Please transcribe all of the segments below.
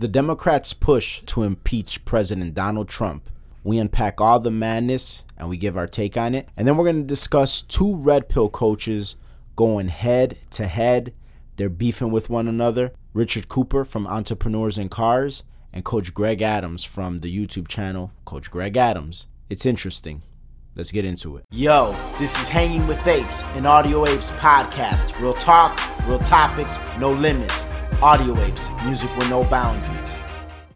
The Democrats' push to impeach President Donald Trump. We unpack all the madness and we give our take on it. And then we're going to discuss two red pill coaches going head to head. They're beefing with one another. Richard Cooper from Entrepreneurs in Cars and Coach Greg Adams from the YouTube channel Coach Greg Adams. It's interesting. Let's get into it. Yo, this is Hanging with Apes, an Audio Apes podcast. Real talk, real topics, no limits. Audio Apes, music with no boundaries.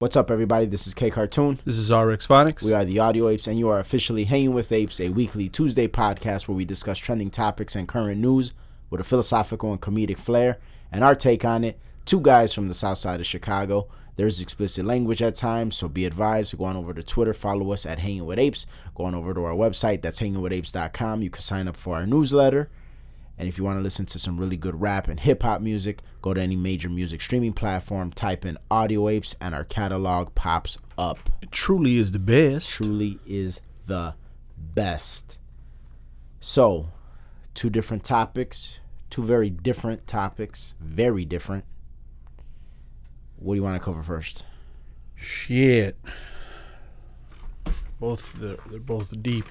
What's up, everybody? This is K Cartoon. This is RX Phonics. We are the Audio Apes, and you are officially Hanging with Apes, a weekly Tuesday podcast where we discuss trending topics and current news with a philosophical and comedic flair and our take on it. Two guys from the south side of Chicago. There's explicit language at times, so be advised. Go on over to Twitter, follow us at Hanging with Apes. Go on over to our website, that's hangingwithapes.com. You can sign up for our newsletter. And if you want to listen to some really good rap and hip hop music, go to any major music streaming platform, type in Audio Apes, and our catalog pops up. It truly is the best. Truly is the best. So, two different topics, two very different topics, very different. What do you want to cover first? Shit. Both they're, they're both deep.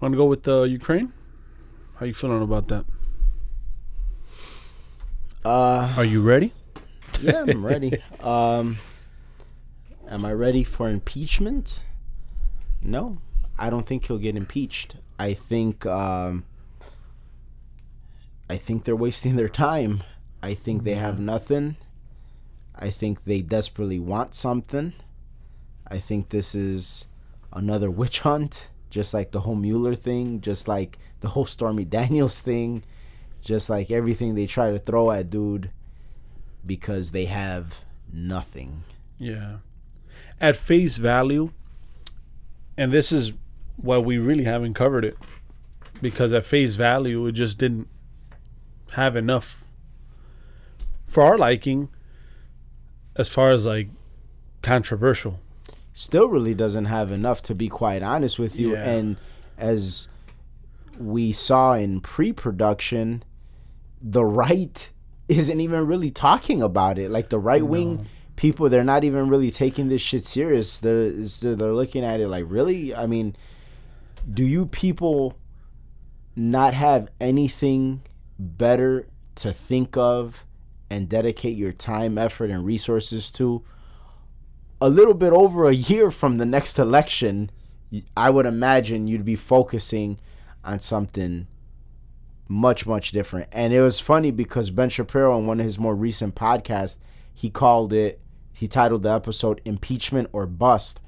Want to go with uh, Ukraine? How you feeling about that? Uh, Are you ready? yeah, I'm ready. um, am I ready for impeachment? No, I don't think he'll get impeached. I think um, I think they're wasting their time. I think they have nothing. I think they desperately want something. I think this is another witch hunt, just like the whole Mueller thing, just like the whole Stormy Daniels thing, just like everything they try to throw at dude because they have nothing. Yeah. At face value, and this is why we really haven't covered it, because at face value, it just didn't have enough for our liking as far as like controversial. Still really doesn't have enough to be quite honest with you. Yeah. And as we saw in pre production, the right isn't even really talking about it. Like the right wing people, they're not even really taking this shit serious. They're, they're looking at it like, really? I mean, do you people not have anything better to think of and dedicate your time, effort, and resources to? A little bit over a year from the next election, I would imagine you'd be focusing on something much, much different. And it was funny because Ben Shapiro, in one of his more recent podcasts, he called it, he titled the episode Impeachment or Bust.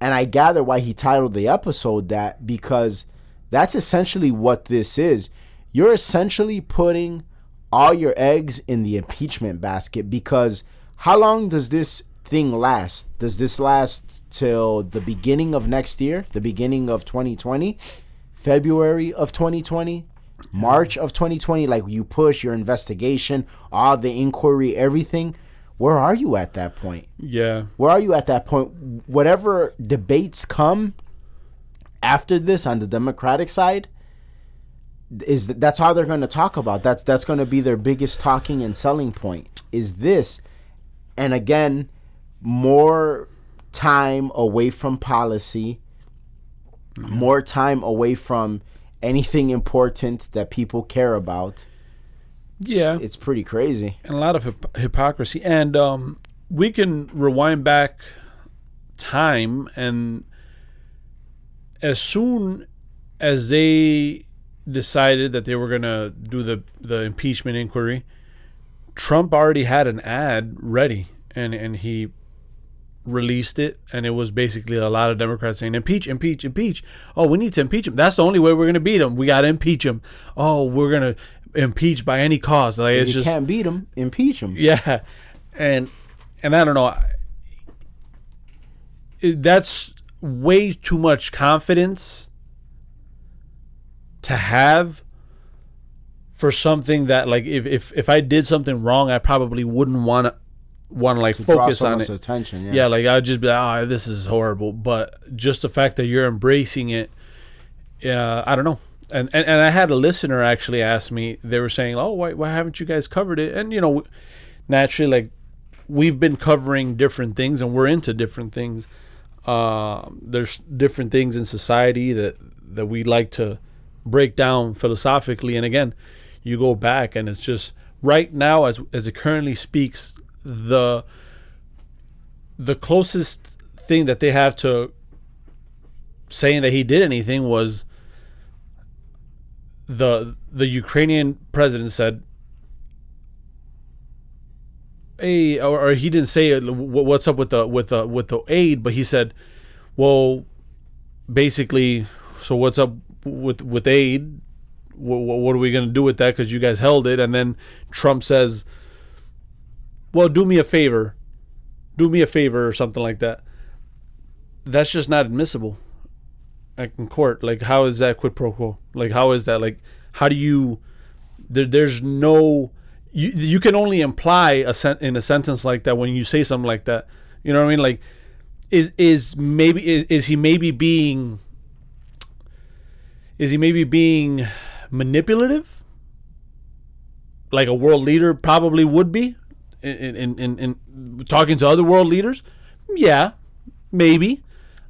And I gather why he titled the episode that because that's essentially what this is. You're essentially putting all your eggs in the impeachment basket because how long does this thing last? Does this last till the beginning of next year, the beginning of 2020, February of 2020, March of 2020? Like you push your investigation, all the inquiry, everything. Where are you at that point? Yeah. where are you at that point? Whatever debates come after this on the Democratic side is th- that's how they're going to talk about. That's that's going to be their biggest talking and selling point. Is this, and again, more time away from policy, more time away from anything important that people care about. Yeah. It's pretty crazy. and a lot of hip- hypocrisy. And um, we can rewind back time, and as soon as they decided that they were going to do the the impeachment inquiry, Trump already had an ad ready, and and he released it and it was basically a lot of democrats saying impeach impeach impeach oh we need to impeach him that's the only way we're going to beat him we got to impeach him oh we're going to impeach by any cause. like If it's you just can't beat them, impeach them. yeah, and and I don't know. That's way too much confidence to have for something that like if if if I did something wrong, I probably wouldn't want to want to like focus on it. attention. Yeah, like I'd just be like, oh, this is horrible. But just the fact that you're embracing it, yeah, I don't know. And, and and I had a listener actually ask me. They were saying, "Oh, why why haven't you guys covered it?" And you know, naturally, like we've been covering different things and we're into different things. Uh, there's different things in society that that we like to break down philosophically, and again, you go back and it's just right now as as it currently speaks, the the closest thing that they have to saying that he did anything was the the Ukrainian president said hey or, or he didn't say what's up with the with the with the aid but he said well basically so what's up with with aid what, what are we going to do with that? Because you guys held it. And then Trump says well do me a favor. Do me a favor or something like that. That's just not admissible like in court. Like how is that quid pro quo? Like how is that? Like how do you there, there's no you you can only imply a sen- in a sentence like that when you say something like that. You know what i mean? Like is is maybe is, is he maybe being is he maybe being manipulative? Like a world leader probably would be in in, in, in talking to other world leaders? Yeah maybe.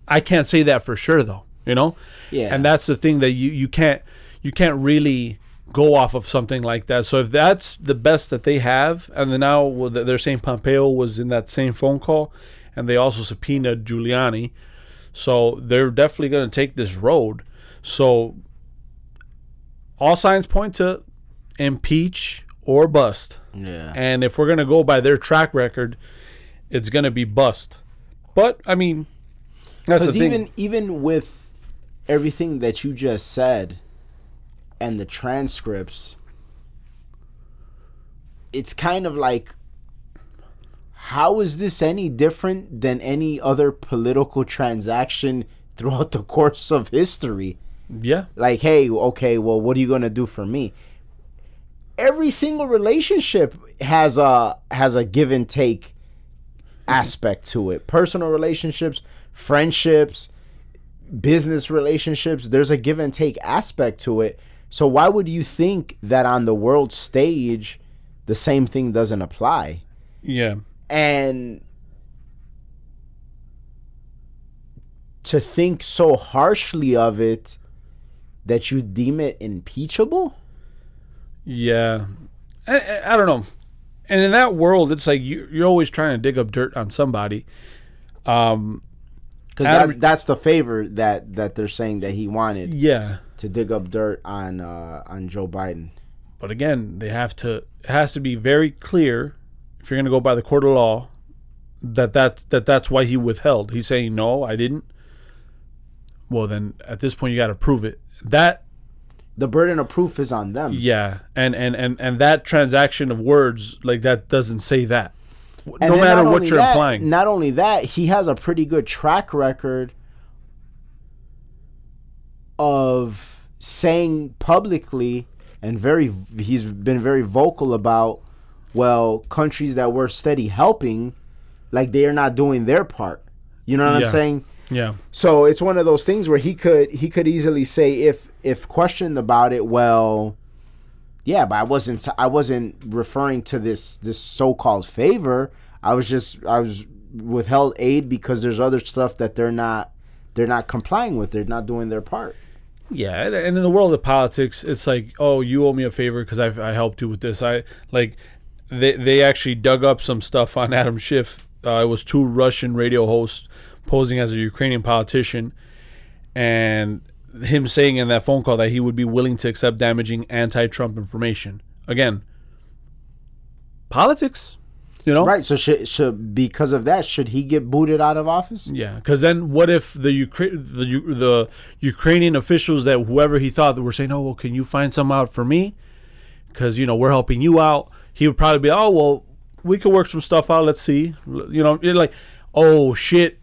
I can't say that for sure though you know? Yeah. and that's the thing that you you can't you can't really go off of something like that. So if that's the best that they have and then now they're saying pompeo was in that same phone call and they also subpoenaed giuliani. So they're definitely going to take this road so all signs point to impeach or bust Yeah. and if we're going to go by their track record it's going to be bust but i mean that's the Because thing even even with everything that you just said and the transcripts, it's kind of like how is this any different than any other political transaction throughout the course of history? Yeah Like, hey, okay, well, what are you gonna do for me? Every single relationship has a has a give and take aspect to it. Personal relationships, friendships, business relationships, there's a give and take aspect to it. So why would you think that on the world stage the same thing doesn't apply? yeah And to think so harshly of it that you deem it impeachable? Yeah, I, I, I don't know. And in that world, it's like you, you're always trying to dig up dirt on somebody. Um, Because that, that's the favor that, that they're saying that he wanted yeah, to dig up dirt on uh, on Joe Biden. but again, they have to. It has to be very clear if you're going to go by the court of law that that's that that's why he withheld. He's saying no, I didn't. Well, then at this point, you got to prove it. That The burden of proof is on them. yeah, and and and and that transaction of words like that doesn't say that. No matter what you're that- implying. Not only that, he has a pretty good track record of saying publicly and very he's been very vocal about well countries that we're steady helping like they are not doing their part you know what Yeah. i'm saying Yeah, so it's one of those things where he could he could easily say if if questioned about it well yeah but i wasn't i wasn't referring to this this so-called favor i was just i was withheld aid because there's other stuff that they're not they're not complying with they're not doing their part Yeah, and- in the world of politics, it's like, oh, you owe me a favor because I, I helped you with this. I like they they actually dug up some stuff on Adam Schiff. Uh, it was two Russian radio hosts posing as a Ukrainian politician, and him saying in that phone call that he would be willing to accept damaging anti-Trump information. Again, politics, you know, right so should, should because of that should he get booted out of office Yeah, because then what if the Ukra- the the Ukrainian officials that whoever he thought that were saying, "Oh, well, can you find some out for me?" Because you know we're helping you out. He would probably be, "Oh, well, we could work some stuff out. Let's see." You know, you're like, "Oh shit."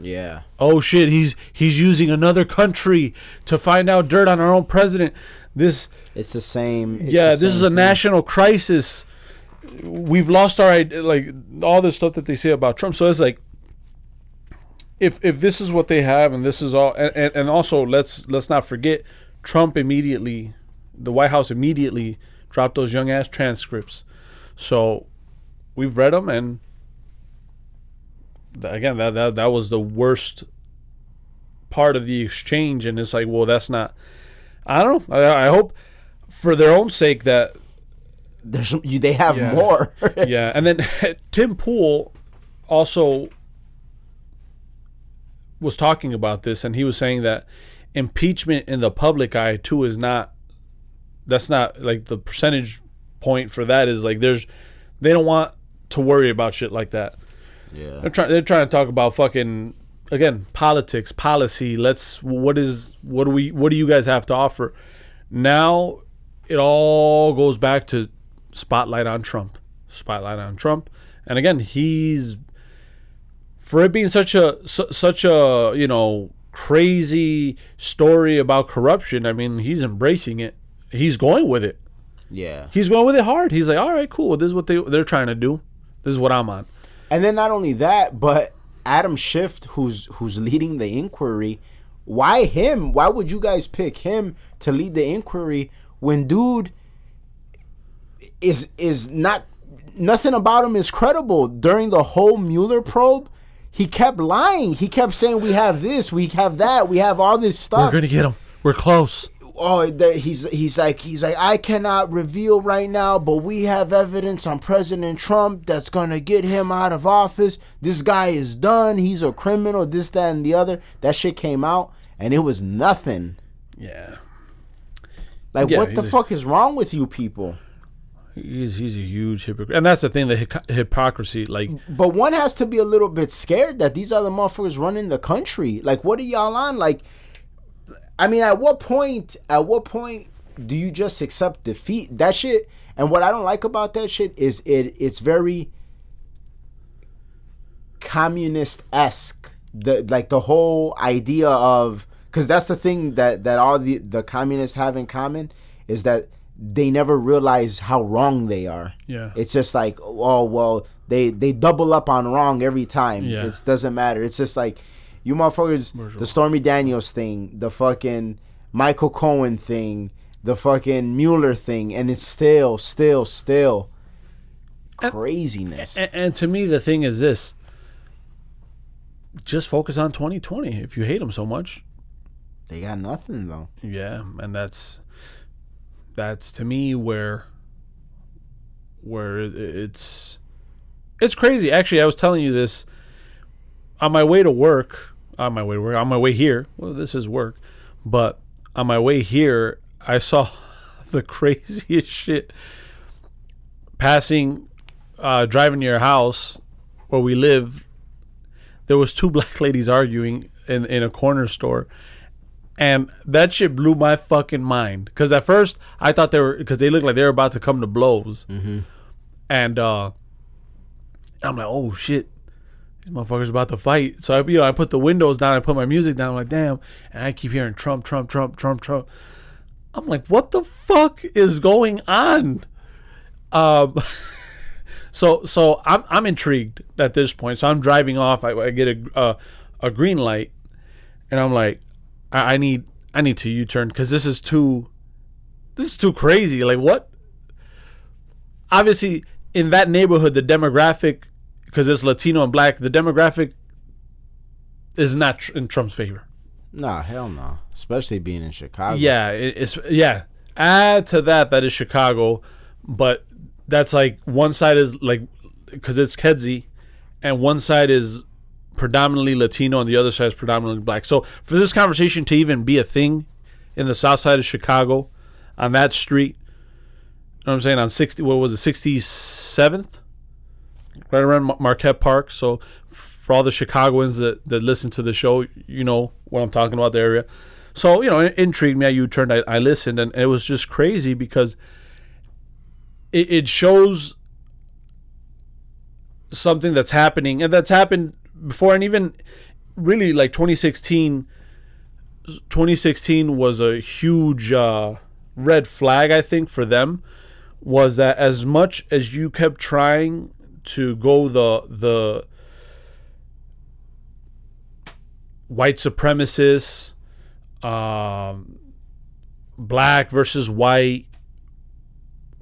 Yeah Oh shit, he's he's using another country to find out dirt on our own president. This it's the same it's yeah, the this is a thing. national crisis. We've lost our id- like all this stuff that they say about Trump. So it's like, if if this is what they have, and this is all, and, and, and also let's let's not forget, Trump immediately, the White House immediately dropped those young ass transcripts. So we've read them, and again that, that that was the worst part of the exchange and it's like well that's not i don't know i, I hope for their own sake that There's you, they have Yeah. more. yeah and then tim pool also was talking about this and he was saying that impeachment in the public eye too is not that's not like the percentage point for that is like there's they don't want to worry about shit like that yeah. they're trying. They're trying to talk about fucking again politics, policy. Let's. What is? What do we? What do you guys have to offer? Now, it all goes back to spotlight on Trump. Spotlight on Trump. And again, he's for it being such a su- such a you know crazy story about corruption. I mean, he's embracing it. He's going with it. Yeah. He's going with it hard. He's like, all right, cool. This is what they they're trying to do. This is what I'm on. And then not only that, but Adam Schiff, who's who's leading the inquiry, why him? Why would you guys pick him to lead the inquiry when dude is is not nothing about him is credible. During the whole Mueller probe, he kept lying. He kept saying we have this, we have that, we have all this stuff. We're gonna get him. We're close. Oh he's he's like he's like I cannot reveal right now, but we have evidence on President Trump that's gonna get him out of office. This guy is done. He's a criminal. This, that, and the other. That shit came out, and it was nothing. Yeah. Like Yeah, what the fuck is wrong with you people? He's he's a huge hypocrite, and that's the thing. The hypocrisy, like But one has to be a little bit scared that these other motherfuckers running the country. Like, what are y'all on? Like, I mean, at what point? At what point do you just accept defeat? That shit. And what I don't like about that shit is it. It's very communist esque. The like the whole idea of because that's the thing that that all the the communists have in common is that they never realize how wrong they are. yeah, It's just like, oh well, they they double up on wrong every time. Yeah. It doesn't matter. It's just like you motherfuckers, the Stormy Daniels thing, the fucking Michael Cohen thing, the fucking Mueller thing, and it's still, still, still craziness. and, and to me, the thing is this: just focus on 2020. If you hate them so much, They got nothing though. yeah, and that's that's to me where where it's it's crazy. Actually, I was telling you this on my way to work. On my way to work. On my way here. Well, this is work, but on my way here, I saw the craziest shit passing, uh, driving near a house where we live. There was two black ladies arguing in in a corner store, and that shit blew my fucking mind. Because at first I thought they were because they looked like they were about to come to blows, and uh, I'm like, oh shit, these motherfuckers about to fight. So I, you know, I put the windows down, I put my music down. I'm like, damn, and I keep hearing Trump, Trump, Trump, Trump, Trump. I'm like, what the fuck is going on? Um. So so I'm I'm intrigued at this point. So I'm driving off. I, I get a uh, a green light, and I'm like, I, I need I need to U-turn because this is too this is too crazy. Like what? Obviously, in that neighborhood, the demographic because it's Latino and black, the demographic is not tr- in Trump's favor. Nah, hell no. Especially being in Chicago. Yeah, it, it's yeah. Add to that that is Chicago, but that's like one side is like because it's Kedzie, and one side is predominantly Latino and the other side is predominantly black. So for this conversation to even be a thing in the south side of Chicago, on that street, you know what I'm saying on sixty what was it sixty seventh, right around Mar- Marquette Park. So for all the Chicagoans that, that listen to the show, you know what I'm talking about the area. So you know, it intrigued me. I U-turned. I, I listened, and it was just crazy because it, it shows something that's happening, and that's happened before, and even really like 2016. 2016 was a huge uh, red flag, I think, for them. Was that as much as you kept trying to go the the white supremacists, um, black versus white,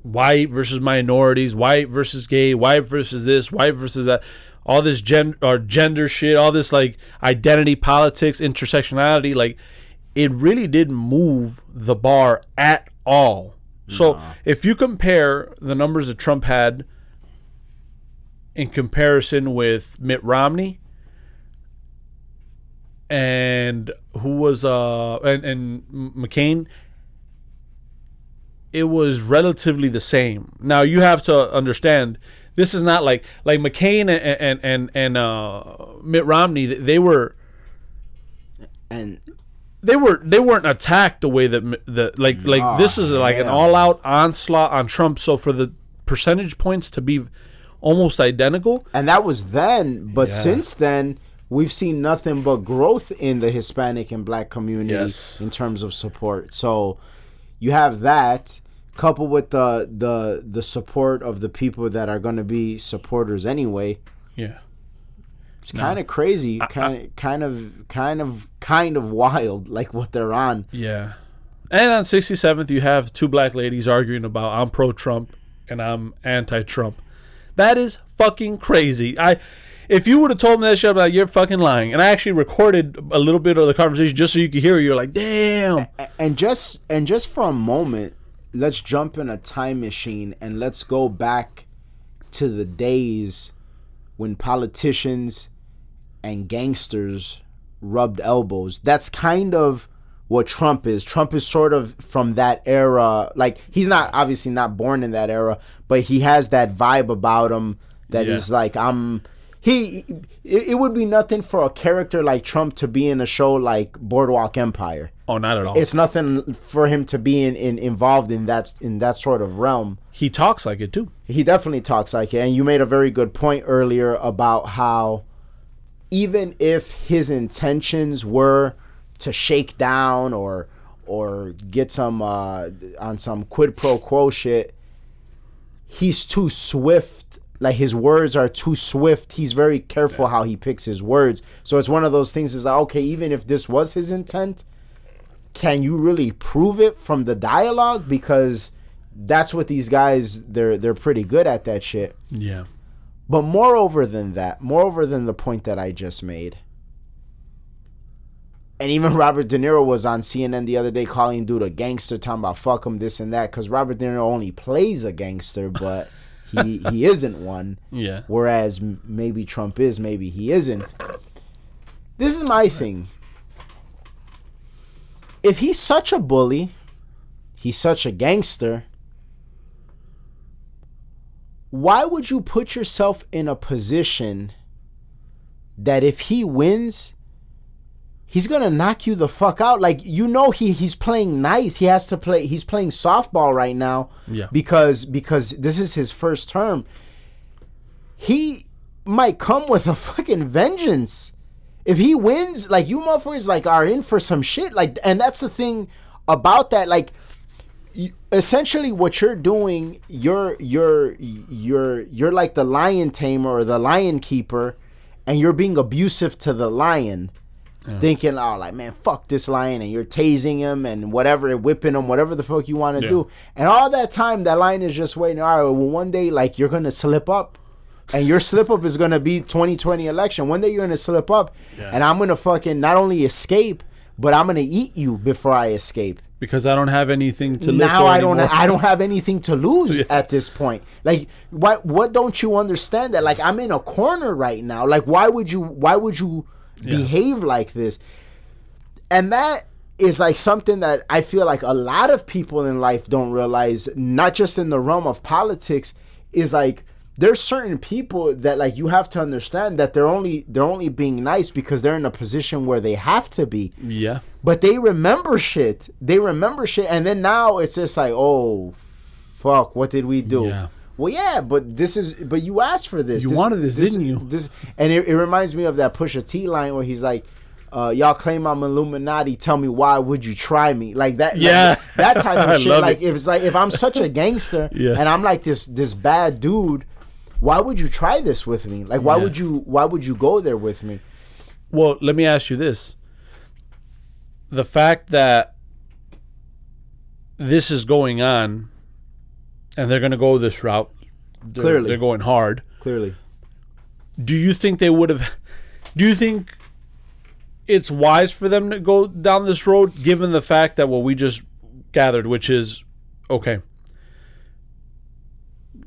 white versus minorities, white versus gay, white versus this, white versus that, all this gen or gender shit, all this like identity politics, intersectionality, like it really didn't move the bar at all. So if you compare the numbers that Trump had in comparison with Mitt Romney and who was uh and, and McCain it was relatively the same. Now you have to understand this is not like like McCain and and and, and uh, Mitt Romney. They were And they were they weren't attacked the way that the like like Nah, this is like an all out onslaught on Trump. So for the percentage points to be almost identical, and that was then, but Yeah. since then we've seen nothing but growth in the Hispanic and black community Yes. in terms of support. So you have that coupled with the the the support of the people that are going to be supporters anyway. yeah. It's kind of crazy, kind of kind of kind of kind of wild like what they're on. Yeah. And on 67th, you have two black ladies arguing about I'm pro Trump and I'm anti Trump. That is fucking crazy. I. If you would have told me that shit, be like, you're fucking lying. And I actually recorded a little bit of the conversation just so you could hear it. You're like, damn. And just and just for a moment let's jump in a time machine and let's go back to the days when politicians and gangsters rubbed elbows that's kind of what Trump is Trump is sort of from that era like he's not obviously not born in that era but he has that vibe about him that Yeah. is like I'm he it, it would be nothing for a character like Trump to be in a show like Boardwalk Empire Oh, not at all. it's nothing for him to be in, in involved in that in that sort of realm. he talks like it too. He definitely talks like it, and you made a very good point earlier about how even if his intentions were to shake down or or get some uh, on some quid pro quo shit, he's too swift. Like his words are too swift. He's very careful how he picks his words. So it's one of those things. Is like okay, even if this was his intent, can you really prove it from the dialogue? Because that's what these guys they're they're pretty good at that shit. Yeah. But moreover than that, moreover than the point that I just made, and even Robert De Niro was on CNN the other day calling dude a gangster, talking about fuck him, this and that, because Robert De Niro only plays a gangster, but he he isn't one. Yeah. Whereas maybe Trump is, maybe he isn't. This is my thing. If he's such a bully, he's such a gangster, why would you put yourself in a position that if he wins, he's gonna knock you the fuck out? Like you know he he's playing nice. He has to play he's playing softball right now Yeah. because because this is his first term. He might come with a fucking vengeance. If he wins, like you motherfuckers like are in for some shit. Like and that's the thing about that, like you- essentially what you're doing you're you're you're you're like the lion tamer or the lion keeper and you're being abusive to the lion thinking oh like man fuck this lion and you're tasing him and whatever whipping him whatever the fuck you want to Yeah. do and all that time that lion is just waiting all right well one day like you're gonna slip up and your slip up is gonna be 2020 election one day you're gonna slip up Yeah. and i'm gonna fucking not only escape but i'm gonna eat you before i escape Because I don't have anything to now I don't anymore. I don't have anything to lose Yeah. at this point. Like what what don't you understand that like I'm in a corner right now. Like why would you why would you behave like this? And that is like something that I feel like a lot of people in life don't realize, not just in the realm of politics, is like there's certain people that like you have to understand that they're only they're only being nice because they're in a position where they have to be yeah. but they remember shit. They remember shit, and then now it's just like, oh, fuck, what did we do? Yeah. Well, yeah, but this is, but you asked for this. You wanted this, didn't you? This, and it, it reminds me of that Pusha T line where he's like, uh, "Y'all claim I'm Illuminati. Tell me why would you try me?" Like that. like Yeah. that type of shit. Like it. if it's like if I'm such a gangster Yeah. and I'm like this this bad dude, why would you try this with me? Like why Yeah. would you why would you go there with me? Well, let me ask you this. The fact that this is going on and they're going to go this route, they're, Clearly. they're going hard. Clearly, do you think they would have? Do you think it's wise for them to go down this road, given the fact that what we just gathered, which is okay,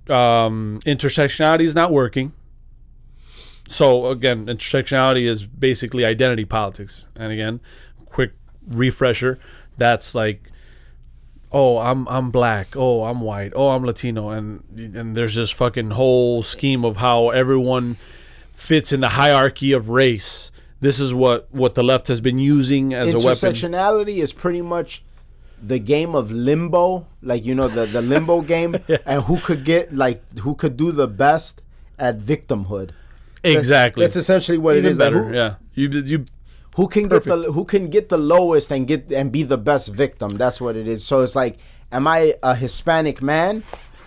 um, intersectionality is not working. So again, intersectionality is basically identity politics. And again, quick refresher, that's like oh, I'm I'm black, oh, I'm white, oh, I'm Latino and and there's this fucking whole scheme of how everyone fits in the hierarchy of race. This is what what the left has been using as a weapon. Intersectionality is pretty much the game of limbo, like you know the the limbo game, and who could get like who could do the best at victimhood. Exactly. That's, that's essentially what Even it is. like, better. who, yeah. You you who can get the who can get the lowest and get and be the best victim. That's what it is. So it's like, am I a Hispanic man?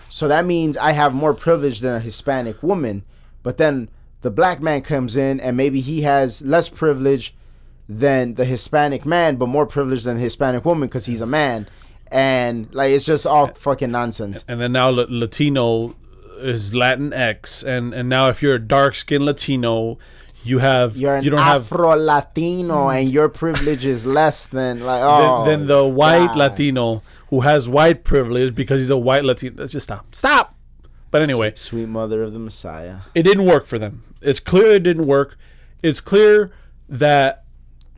So that means I have more privilege than a Hispanic woman. But then the black man comes in and maybe he has less privilege than the Hispanic man, but more privilege than the Hispanic woman because he's a man. And like it's just all fucking nonsense. and then now Latino is Latin X, and and now if you're a dark skinned Latino, you have You're an you don't have Afro Latino hmm. and your privilege is less than like oh than, than oh, the white God. Latino who has white privilege because he's a white Latino. Let's just stop. Stop. But anyway, Sweet mother of the Messiah. it didn't work for them. It's clear it didn't work. It's clear that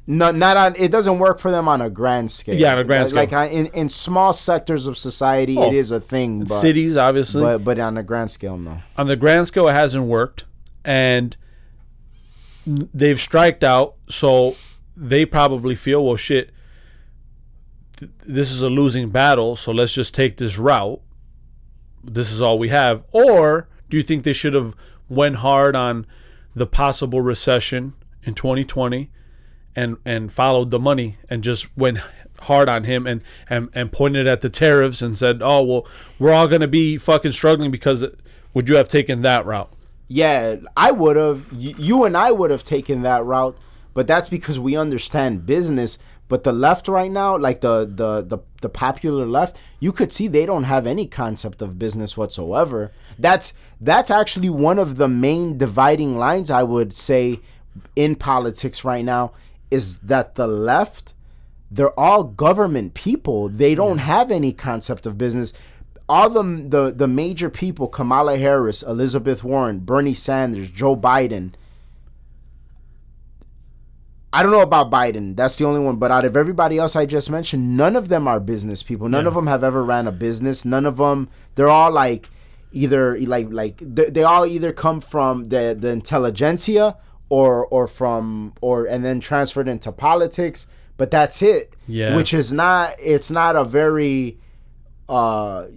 No, not on. It doesn't work for them on a grand scale. Yeah, on a grand like, scale. Like in in small sectors of society, Oh, it is a thing. But, cities, obviously, but but on a grand scale, no. on the grand scale, it hasn't worked, and they've striked out. So they probably feel, well, shit, th- this is a losing battle. So let's just take this route. This is all we have. Or do you think they should have went hard on the possible recession in 2020 and and followed the money and just went hard on him and and, and pointed at the tariffs and said, "Oh well, we're all gonna be fucking struggling because would you have taken that route?" Yeah, I would have. y- You and I would have taken that route, but that's because we understand business. But the left right now, like the the the, the popular left, you could see they don't have any concept of business whatsoever. That's that's actually one of the main dividing lines I would say in politics right now is that the left they're all government people. They don't have any concept of business. All the, the the major people: Kamala Harris, Elizabeth Warren, Bernie Sanders, Joe Biden. I don't know about Biden. That's the only one. But out of everybody else I just mentioned, none of them are business people. None of them have ever ran a business. None of them. They're all like either like like they, they all either come from the the intelligentsia or or from or and then transferred into politics. But that's it. Yeah. Which is not. It's not a very. Uh,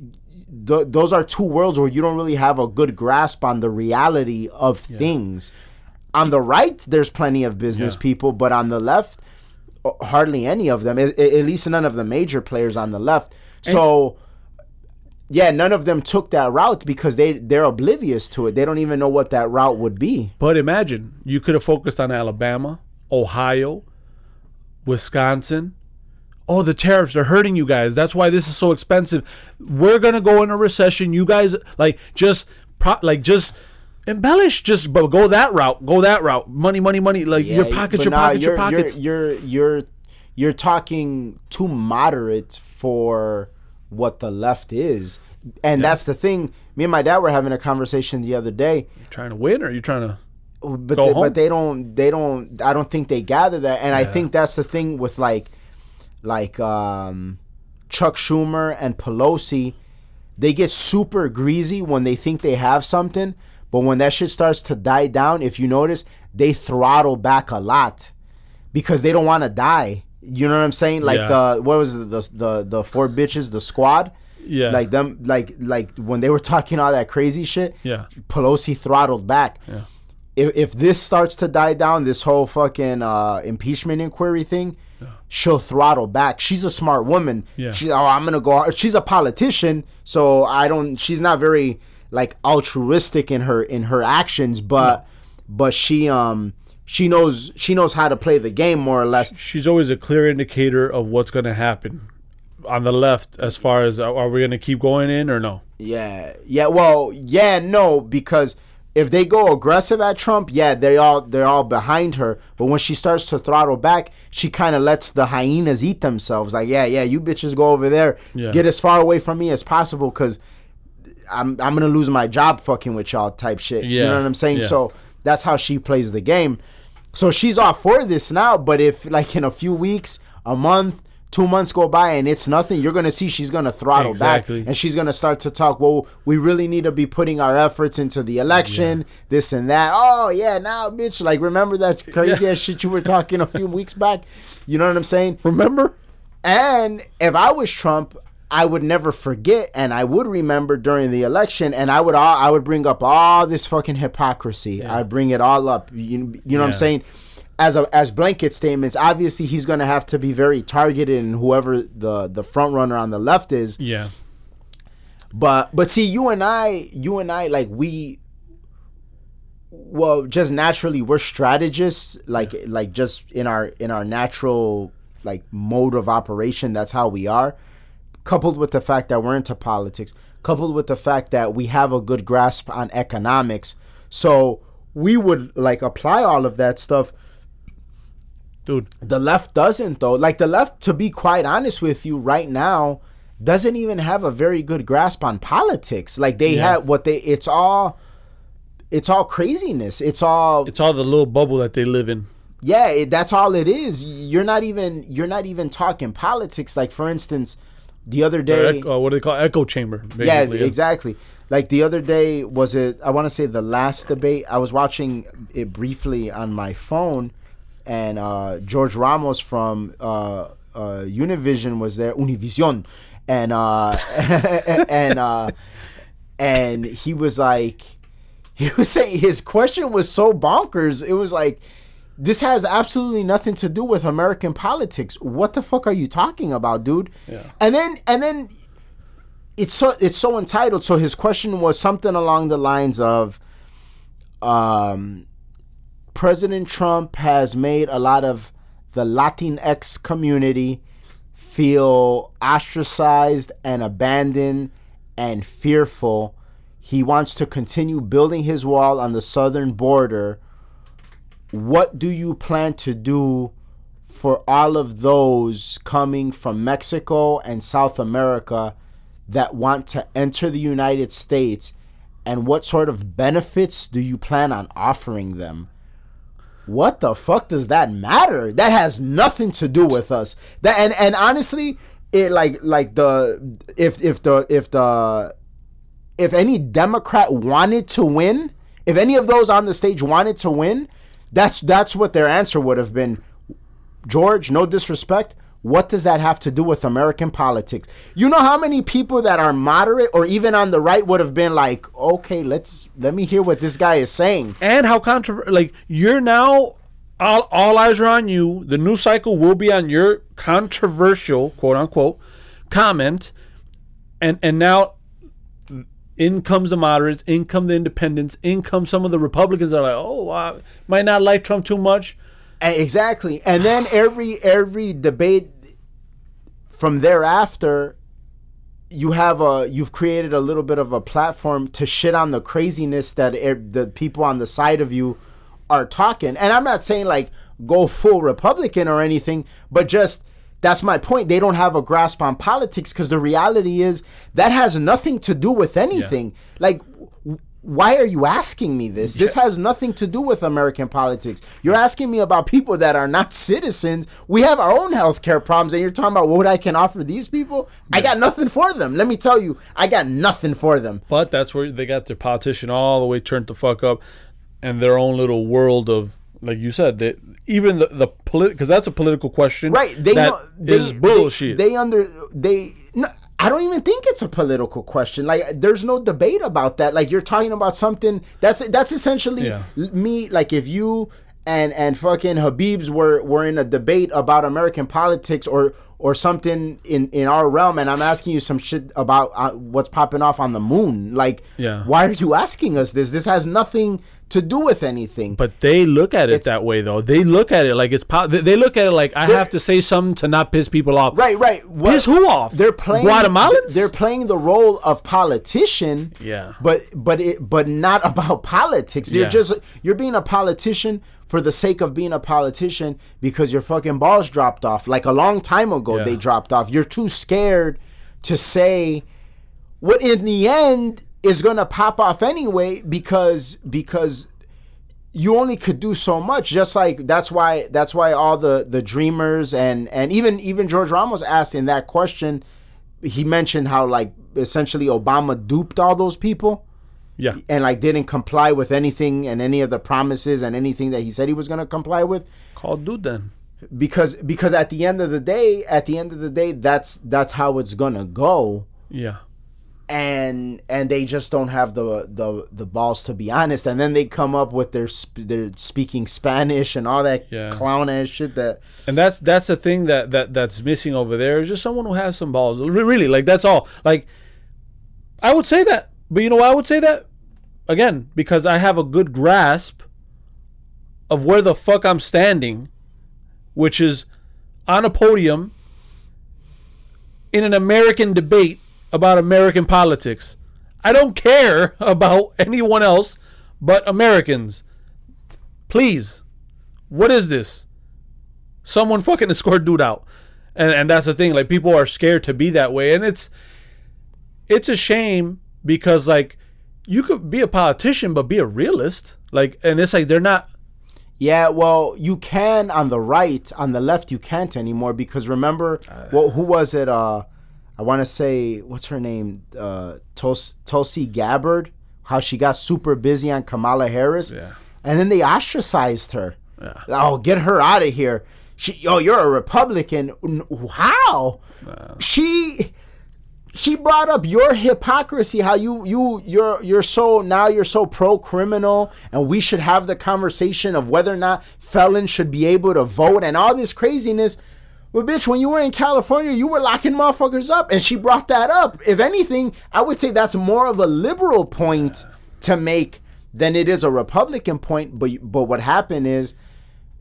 th- those are two worlds where you don't really have a good grasp on the reality of things. On the right, there's plenty of business Yeah. people, but on the left, uh, hardly any of them. At, at least none of the major players on the left. So, yeah, none of them took that route because they they're oblivious to it. They don't even know what that route would be. But imagine you could have focused on Alabama, Ohio, Wisconsin. Oh, the tariffs are hurting you guys. That's why this is so expensive. We're gonna go in a recession. You guys like just pro- like just embellish. Just but go that route. Go that route. Money, money, money. Like your pockets, your pockets, your you're- pockets. You're, you're you're you're talking too moderate for what the left is, and that's the thing. Me and my dad were having a conversation the other day, you trying to win or you trying to? but they, but they don't they don't I don't think they gather that, and I think that's the thing with like like um, Chuck Schumer and Pelosi. They get super greasy when they think they have something, but when that shit starts to die down, if you notice, they throttle back a lot because they don't want to die. You know what I'm saying? Like Yeah. the what was it, the the the four bitches, the squad. Yeah. Like them, like like when they were talking all that crazy shit. Yeah. Pelosi throttled back. Yeah. If if this starts to die down, this whole fucking uh, impeachment inquiry thing, she'll throttle back. She's a smart woman. Yeah. She's oh, I'm gonna go. She's a politician, so I don't. She's not very like altruistic in her in her actions, but but she um she knows she knows how to play the game more or less. She's always a clear indicator of what's gonna happen on the left. As far as are are we gonna keep going in or no? Yeah, yeah. Well, yeah, no, because if they go aggressive at Trump, yeah, they all they're all behind her. But when she starts to throttle back, she kind of lets the hyenas eat themselves. Like, yeah, yeah, you bitches go over there, Yeah. get as far away from me as possible, because I'm I'm gonna lose my job fucking with y'all type shit. You know what I'm saying? yeah. So that's how she plays the game. So she's all for this now, but if like in a few weeks, a month, two months go by and it's nothing, you're gonna see she's gonna throttle Exactly. back and she's gonna start to talk. Well, we really need to be putting our efforts into the election, this and that. Oh yeah, now bitch, like remember that crazy ass shit you were talking a few weeks back? You know what I'm saying? Remember? And if I was Trump, I would never forget, and I would remember during the election, and I would all, I would bring up all this fucking hypocrisy. I'd bring it all up. You, you know what I'm saying? As a as blanket statements, obviously he's gonna have to be very targeted in whoever the the front runner on the left is. Yeah. But but see, you and I, you and I, like we, well, just naturally, we're strategists. Like like just in our in our natural like mode of operation, that's how we are. Coupled with the fact that we're into politics, coupled with the fact that we have a good grasp on economics, so we would like apply all of that stuff. Dude, The left doesn't though. Like the left, to be quite honest with you, right now doesn't even have a very good grasp on politics. Like they Yeah. have what they. It's all. It's all craziness. It's all it's all the little bubble that they live in. yeah. It, that's all it is. You're not even. You're not even talking politics. Like for instance, the other day. echo, uh, what do they call it? echo chamber? Yeah, exactly. Like the other day was it I want to say the last debate. I was watching it briefly on my phone and uh George Ramos from uh uh Univision was there, Univision. And uh and uh and he was like he was saying his question was so bonkers. It was like this has absolutely nothing to do with American politics. What the fuck are you talking about, dude? Yeah. And then and then it's so it's so entitled. So his question was something along the lines of um President Trump has made a lot of the Latinx community feel ostracized and abandoned and fearful. He wants to continue building his wall on the southern border. What do you plan to do for all of those coming from Mexico and South America that want to enter the United States? And what sort of benefits do you plan on offering them? What the fuck does that matter? That has nothing to do with us. That and and honestly, it like like the if if the if the if any Democrat wanted to win, if any of those on the stage wanted to win, that's that's what their answer would have been. George, no disrespect. What does that have to do with American politics? You know how many people that are moderate or even on the right would have been like, okay, let's let me hear what this guy is saying. and how controversial. Like you're now, all, all eyes are on you. The news cycle will be on your controversial, quote unquote, comment, and and now, in comes the moderates, in come the independents, in come some of the Republicans are like, oh, I might not like Trump too much. A- Exactly. And then every every debate from thereafter you have a you've created a little bit of a platform to shit on the craziness that the people on the side of you are talking. And I'm not saying like go full Republican or anything, but just that's my point. They don't have a grasp on politics because the reality is that has nothing to do with anything. Like w- why are you asking me this? This has nothing to do with American politics. You're asking me about people that are not citizens. We have our own healthcare problems, and you're talking about what I can offer these people. I got nothing for them. Let me tell you, I got nothing for them. But that's where they got their politician all the way turned the fuck up, and their own little world of, like you said, that even the the polit because that's a political question, Right? They that know they, is bullshit. They, they under they. No, I don't even think it's a political question. Like, there's no debate about that. Like, you're talking about something that's that's essentially Yeah. me. Like, if you and and fucking Habibs were were in a debate about American politics or or something in in our realm, and I'm asking you some shit about uh, what's popping off on the moon. Like, Yeah. why are you asking us this? This has nothing to do with anything. But they look at it It's- that way, though. They look at it like it's. Po- they look at it like I have to say something to not piss people off. right, right. What, Piss who off? They're playing Guatemalans. They're playing the role of politician. Yeah. But but it but not about politics. You're Yeah. just you're being a politician for the sake of being a politician because your fucking balls dropped off. Like a long time ago Yeah. they dropped off. You're too scared to say what in the end is gonna pop off anyway because because you only could do so much just like that's why that's why all the the dreamers and and even even george ramos asked in that question he mentioned how like essentially obama duped all those people yeah. and like didn't comply with anything and any of the promises and anything that he said he was going to comply with Call dude then. because because at the end of the day at the end of the day that's that's how it's going to go Yeah. And and they just don't have the the the balls to be honest and then they come up with their sp- their speaking spanish and all that Yeah. clown ass shit that And that's that's the thing that that that's missing over there is just someone who has some balls. Really, like that's all. Like I would say that, but you know why I would say that? Again, because I have a good grasp of where the fuck I'm standing, which is on a podium in an American debate about American politics. I don't care about anyone else but Americans. Please, what is this? someone fucking escort dude out and and that's the thing like people are scared to be that way and it's it's a shame because like you could be a politician but be a realist like and it's like they're not yeah well you can on the right on the left you can't anymore because remember well who was it uh i want to say what's her name? Uh Tos- tulsi gabbard how she got super busy on kamala harris. Yeah. and then they ostracized her. Yeah. oh get her out of here. She oh you're a republican. How? She she brought up your hypocrisy how you you you're you're so now you're so pro criminal and we should have the conversation of whether or not felons should be able to vote and all this craziness well bitch when you were in california you were locking motherfuckers up and she brought that up if anything i would say that's more of a liberal point to make than it is a republican point but but what happened is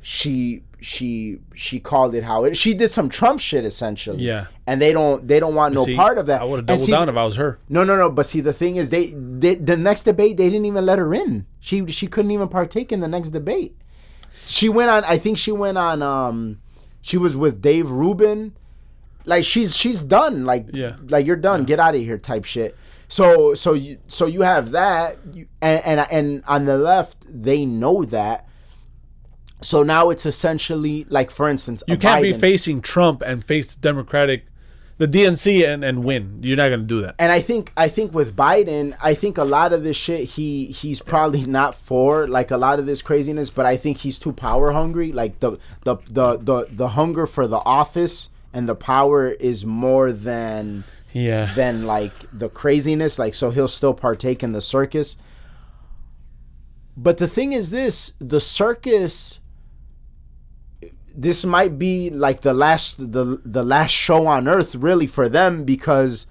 she she she called it how it she did some trump shit essentially Yeah. and they don't they don't want no see, part of that i would have doubled see, down if i was her no, no, no. But see, the thing is, they, they the next debate they didn't even let her in. She she couldn't even partake in the next debate. She went on. I think she went on. Um, she was with Dave Rubin. Like she's she's done. Like Yeah. Like you're done. Get out of here. Type shit. So so you so you have that, you, and, and and on the left they know that. So now it's essentially like, for instance, you can't be facing trump and face the democratic the dnc and and win you're not gonna do that and I think I think with Biden, I think a lot of this shit he he's probably not for like a lot of this craziness, but I think he's too power hungry. Like the the the the, the hunger for the office and the power is more than yeah than like the craziness. Like so he'll still partake in the circus. But the thing is this, the circus this might be like the last the the last show on earth really for them because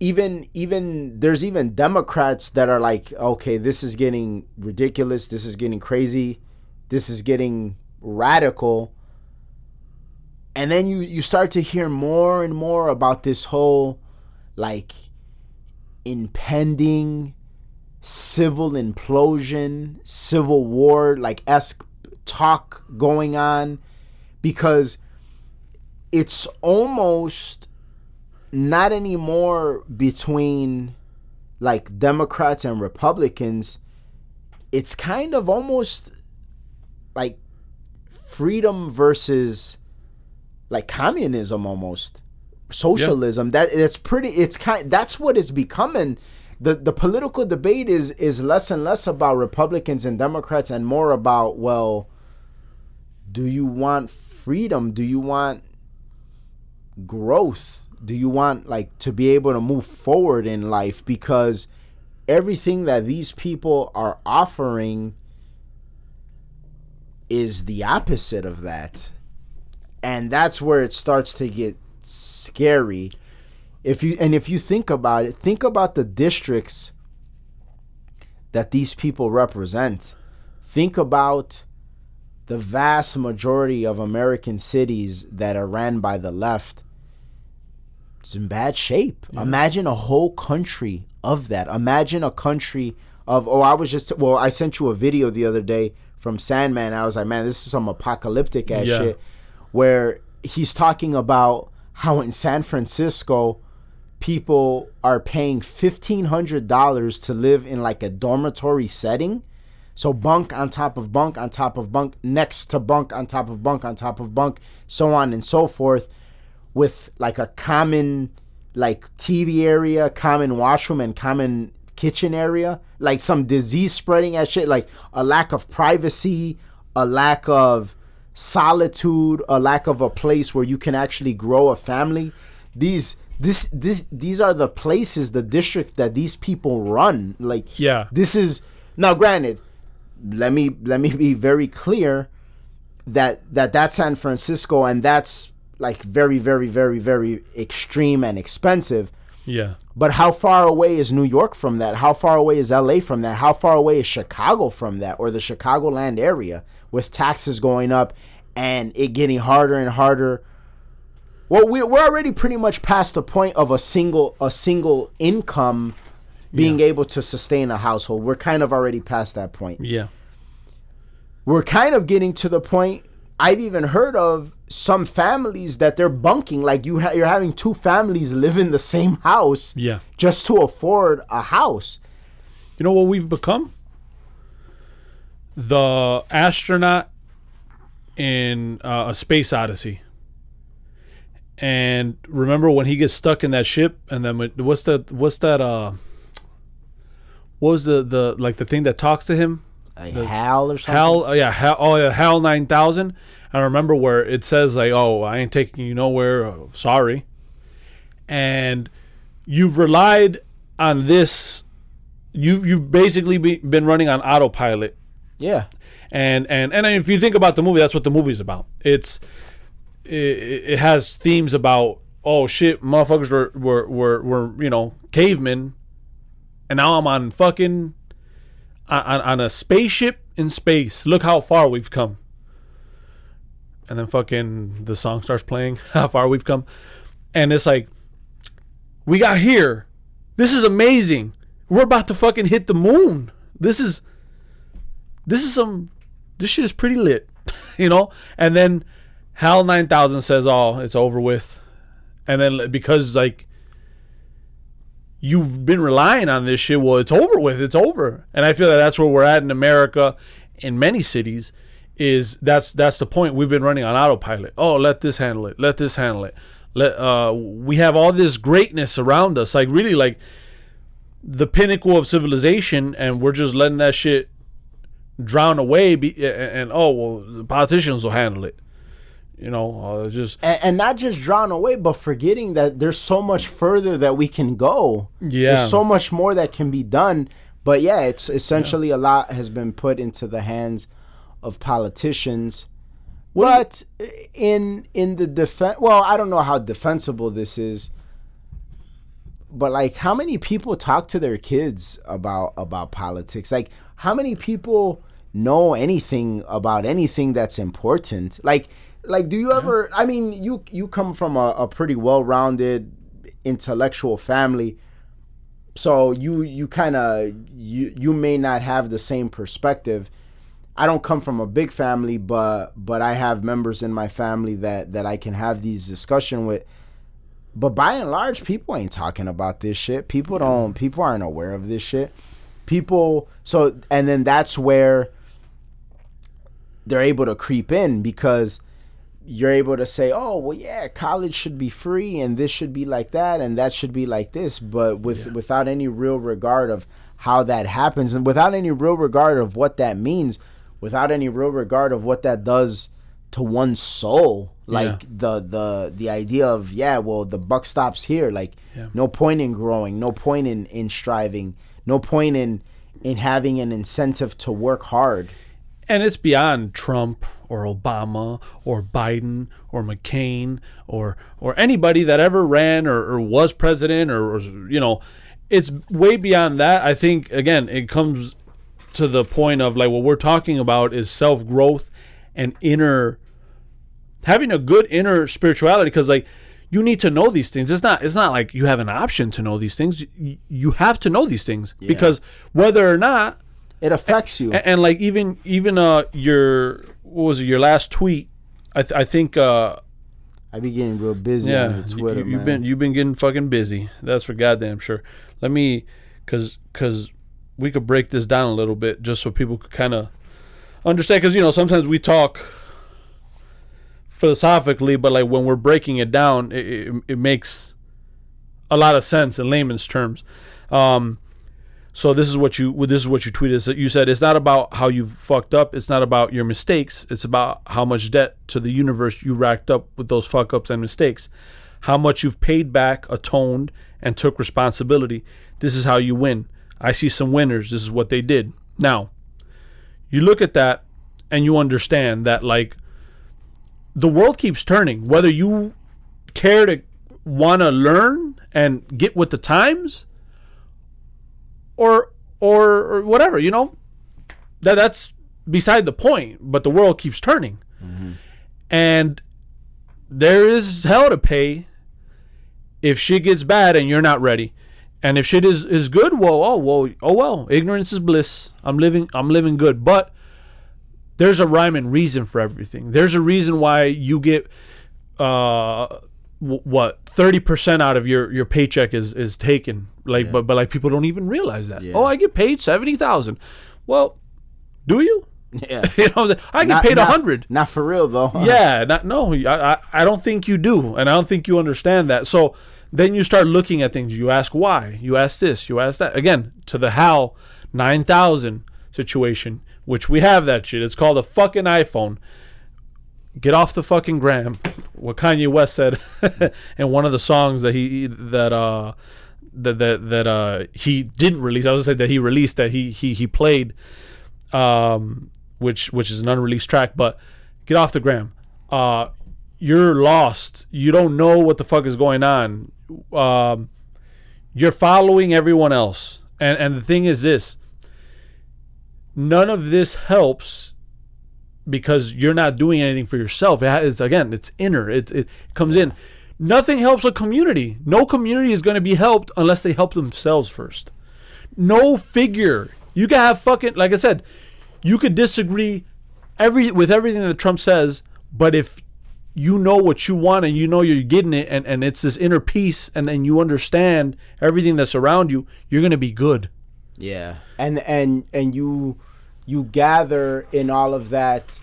even even there's even democrats that are like okay this is getting ridiculous this is getting crazy this is getting radical. And then you you start to hear more and more about this whole like impending civil implosion civil war like esque talk going on because it's almost not anymore between like Democrats and Republicans. It's kind of almost like freedom versus like communism almost. Socialism that it's pretty it's kind that's what it's becoming. The the political debate is is less and less about republicans and democrats and more about well do you want freedom do you want growth do you want like to be able to move forward in life because everything that these people are offering is the opposite of that. And that's where it starts to get scary. If you and if you think about it, think about the districts that these people represent. Think about the vast majority of American cities that are ran by the left. It's in bad shape. Imagine a whole country of that. Imagine a country of oh, I was just well, I sent you a video the other day from Sandman. I was like, man, this is some apocalyptic ass Yeah. shit. Where he's talking about how in San Francisco people are paying fifteen hundred dollars to live in like a dormitory setting. So bunk on top of bunk on top of bunk next to bunk on top of bunk on top of bunk, so on and so forth, with like a common like TV area, common washroom, and common kitchen area. Like some disease spreading as shit, like a lack of privacy, a lack of solitude, a lack of a place where you can actually grow a family. These this this these are the places, the district that these people run. Like Yeah. this is now granted let me let me be very clear that that that's San Francisco and that's like very very very very extreme and expensive. Yeah. but how far away is New York from that? How far away is LA from that? How far away is Chicago from that or the Chicagoland area with taxes going up and it getting harder and harder? Well we, we're already pretty much past the point of a single a single income being able to sustain a household we're kind of already past that point Yeah. we're kind of getting to the point I've even heard of some families that they're bunking like you ha- you're having two families live in the same house Yeah. just to afford a house. You know what we've become? The astronaut in uh, a space odyssey. And remember when he gets stuck in that ship, and then what's that? What's that? Uh, what was the the like the thing that talks to him? Like Hal or something. Hal, oh yeah, Hal, oh yeah, Hal nine thousand. I remember where it says like, "Oh, I ain't taking you nowhere. uh, sorry," and you've relied on this. You've you've basically be, been running on autopilot, Yeah. and and and if you think about the movie, that's what the movie's about. It's it, it has themes about oh shit, motherfuckers were were were, were you know cavemen, and now I'm on fucking on, on a spaceship in space. Look how far we've come. And then fucking the song starts playing. How far we've come, and it's like, we got here. This is amazing. We're about to fucking hit the moon. This is, this is some, this shit is pretty lit, you know. And then Hal nine thousand says, "Oh, it's over with," and then because like you've been relying on this shit. Well, it's over with. It's over. And I feel that that's where we're at in America, in many cities. Is that's that's the point. We've been running on autopilot. Oh, let this handle it. Let this handle it. Let uh, we have all this greatness around us. Like really, like the pinnacle of civilization, and we're just letting that shit drown away. Be, and, and oh well, the politicians will handle it. You know, uh, just And, and not just drawn away, but forgetting that there's so much further that we can go. Yeah. There's so much more that can be done. But yeah, it's essentially a lot has been put into the hands of politicians. but in in the defense, well, I don't know how defensible this is. But like, how many people talk to their kids about about politics? Like, how many people know anything about anything that's important? Like, like, do you ever? I mean, you you come from a, a pretty well rounded intellectual family, so you you kind of you you may not have the same perspective. I don't come from a big family, but but I have members in my family that that I can have these discussion with. But by and large, people ain't talking about this shit. People don't. People aren't aware of this shit. People. So and then that's where they're able to creep in because you're able to say, "Oh, well, yeah, college should be free, and this should be like that, and that should be like this," but with without any real regard of how that happens, and without any real regard of what that means, without any real regard of what that does to one's soul, like Yeah. the the the idea of yeah, well, the buck stops here. Like, Yeah. no point in growing, no point in in striving, no point in in having an incentive to work hard. and it's beyond Trump or Obama or Biden or McCain or or anybody that ever ran or, or was president or, or you know, it's way beyond that. I think again, it comes to the point of like what we're talking about is self growth and inner having a good inner spirituality because like you need to know these things. It's not it's not like you have an option to know these things. You, you have to know these things because whether or not It affects you. and, and, like even even uh your what was it your last tweet? I th- I think uh I be getting real busy yeah on the Twitter, you, have been you've been getting fucking busy. That's for goddamn sure. Let me cuz cuz we could break this down a little bit just so people could kind of understand cuz you know sometimes we talk philosophically but like when we're breaking it down it, it, it makes a lot of sense in layman's terms. Um so this is what you this is what you tweeted. You said it's not about how you fucked up. It's not about your mistakes. It's about how much debt to the universe you racked up with those fuck ups and mistakes. How much you've paid back, atoned, and took responsibility. This is how you win. I see some winners. This is what they did. Now, you look at that and you understand that like the world keeps turning. Whether you care to want to learn and get with the times or or, or whatever, you know. That that's beside the point, but the world keeps turning. And there is hell to pay if shit gets bad and you're not ready. And if shit is, is good, whoa, oh whoa, oh well, ignorance is bliss. I'm living I'm living good. But there's a rhyme and reason for everything. There's a reason why you get uh what 30% out of your your paycheck is is taken. Like but but like people don't even realize that. Yeah. oh i get paid 70000 well do you? Yeah. you know what i'm saying? I get Not- paid a not- 100 Not for real though. yeah not, no I, I i don't think you do and i don't think you understand that. So then you start looking at things. You ask why. You ask this. You ask that. Again to the hal 9000 situation which we have that shit. It's called a fucking iphone get off the fucking gram. What Kanye West said in one of the songs that he that uh that that that uh he didn't release. I was gonna say that he released that he he he played, um, which which is an unreleased track. But get off the gram. Uh, you're lost. You don't know what the fuck is going on. Um, you're following everyone else, and and the thing is this. None of this helps because you're not doing anything for yourself. It's again, it's inner. It it comes in. Nothing helps a community. No community is going to be helped unless they help themselves first. No figure. You can have fucking like I said, you could disagree every with everything that Trump says, but if you know what you want and you know you're getting it and, and it's this inner peace and then you understand everything that's around you, you're gonna be good. Yeah. And and and you you gather in all of that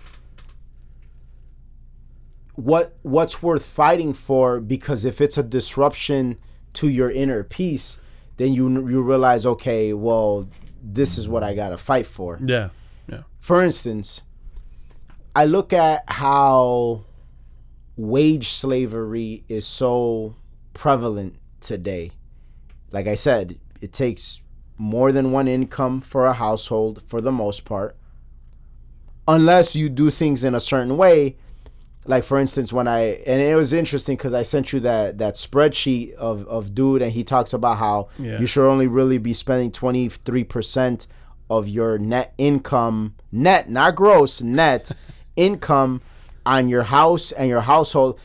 what what's worth fighting for because if it's a disruption to your inner peace, then you you realize okay, well, this is what I got to fight for. Yeah. Yeah. For instance, I look at how wage slavery is so prevalent today. Like I said, it takes more than one income for a household for the most part. Unless you do things in a certain way. Like for instance, when I and it was interesting because I sent you that that spreadsheet of, of dude and he talks about how Yeah. you should only really be spending twenty three percent of your net income net, not gross, net income on your house and your household.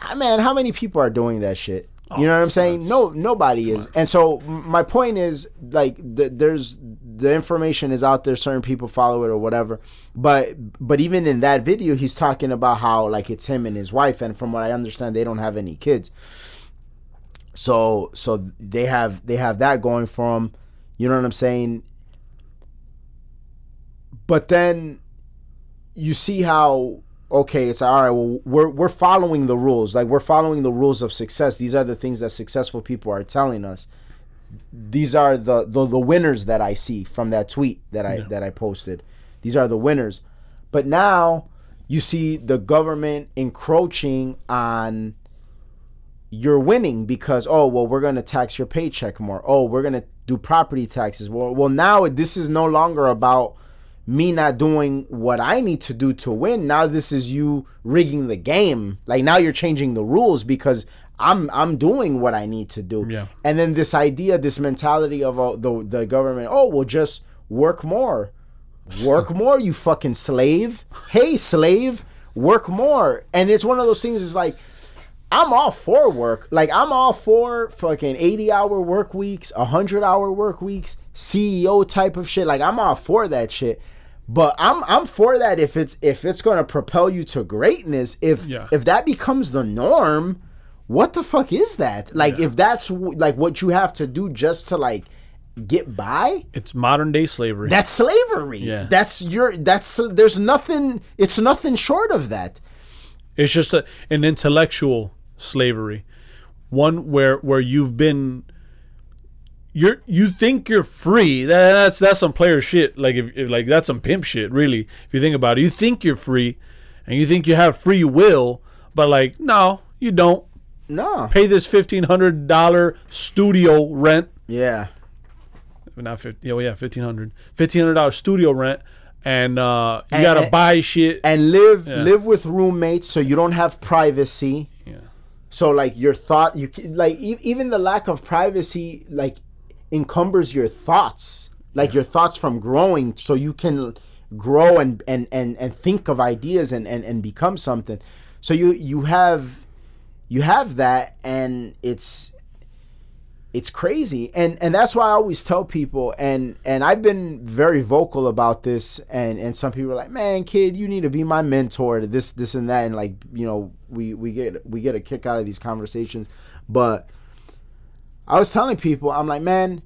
Ah, man, how many people are doing that shit? You know what I'm oh, saying? No, nobody is. And so my point is, like, the, there's the information is out there. Certain people follow it or whatever. But but even in that video, he's talking about how like it's him and his wife, and from what I understand, they don't have any kids. So so they have they have that going for them. You know what I'm saying? But then you see how okay, it's all right. Well, we're we're following the rules. Like we're following the rules of success. These are the things that successful people are telling us. These are the the, the winners that I see from that tweet that I that I posted. These are the winners. But now you see the government encroaching on you're winning because oh well we're gonna tax your paycheck more. Oh we're gonna do property taxes. Well well now this is no longer about me not doing what I need to do to win. Now this is you rigging the game. Like now you're changing the rules because I'm I'm doing what I need to do. Yeah. And then this idea, this mentality of uh, the the government, oh, well, just work more, work more, you fucking slave. Hey, slave, work more. And it's one of those things. Is like. I'm all for work. Like I'm all for fucking 80 hour work weeks, 100 hour work weeks, CEO type of shit. Like I'm all for that shit. But I'm I'm for that if it's if it's going to propel you to greatness. If Yeah. if that becomes the norm, what the fuck is that? Like if that's w- like what you have to do just to like get by, It's modern day slavery. that's slavery. Yeah. That's your that's there's nothing it's nothing short of that. It's just a, an intellectual slavery, one where where you've been. You're you think you're free. That, that's that's some player shit. Like if, if like that's some pimp shit. Really, if you think about it, you think you're free, and you think you have free will, but like no, you don't. No. Pay this fifteen hundred dollar studio rent. Yeah. Not fifty. Yeah, yeah, fifteen hundred. Fifteen hundred dollar studio rent, and uh, you And- gotta and- buy shit. And live Yeah. live with roommates so you don't have privacy. yeah. So like your thought, you like e- even the lack of privacy like encumbers your thoughts, like your thoughts from growing, so you can grow and and and, and think of ideas and, and and become something. So you you have you have that, and it's it's crazy and and that's why i always tell people and and i've been very vocal about this and and some people are like man kid you need to be my mentor to this this and that and like you know we we get we get a kick out of these conversations but i was telling people i'm like man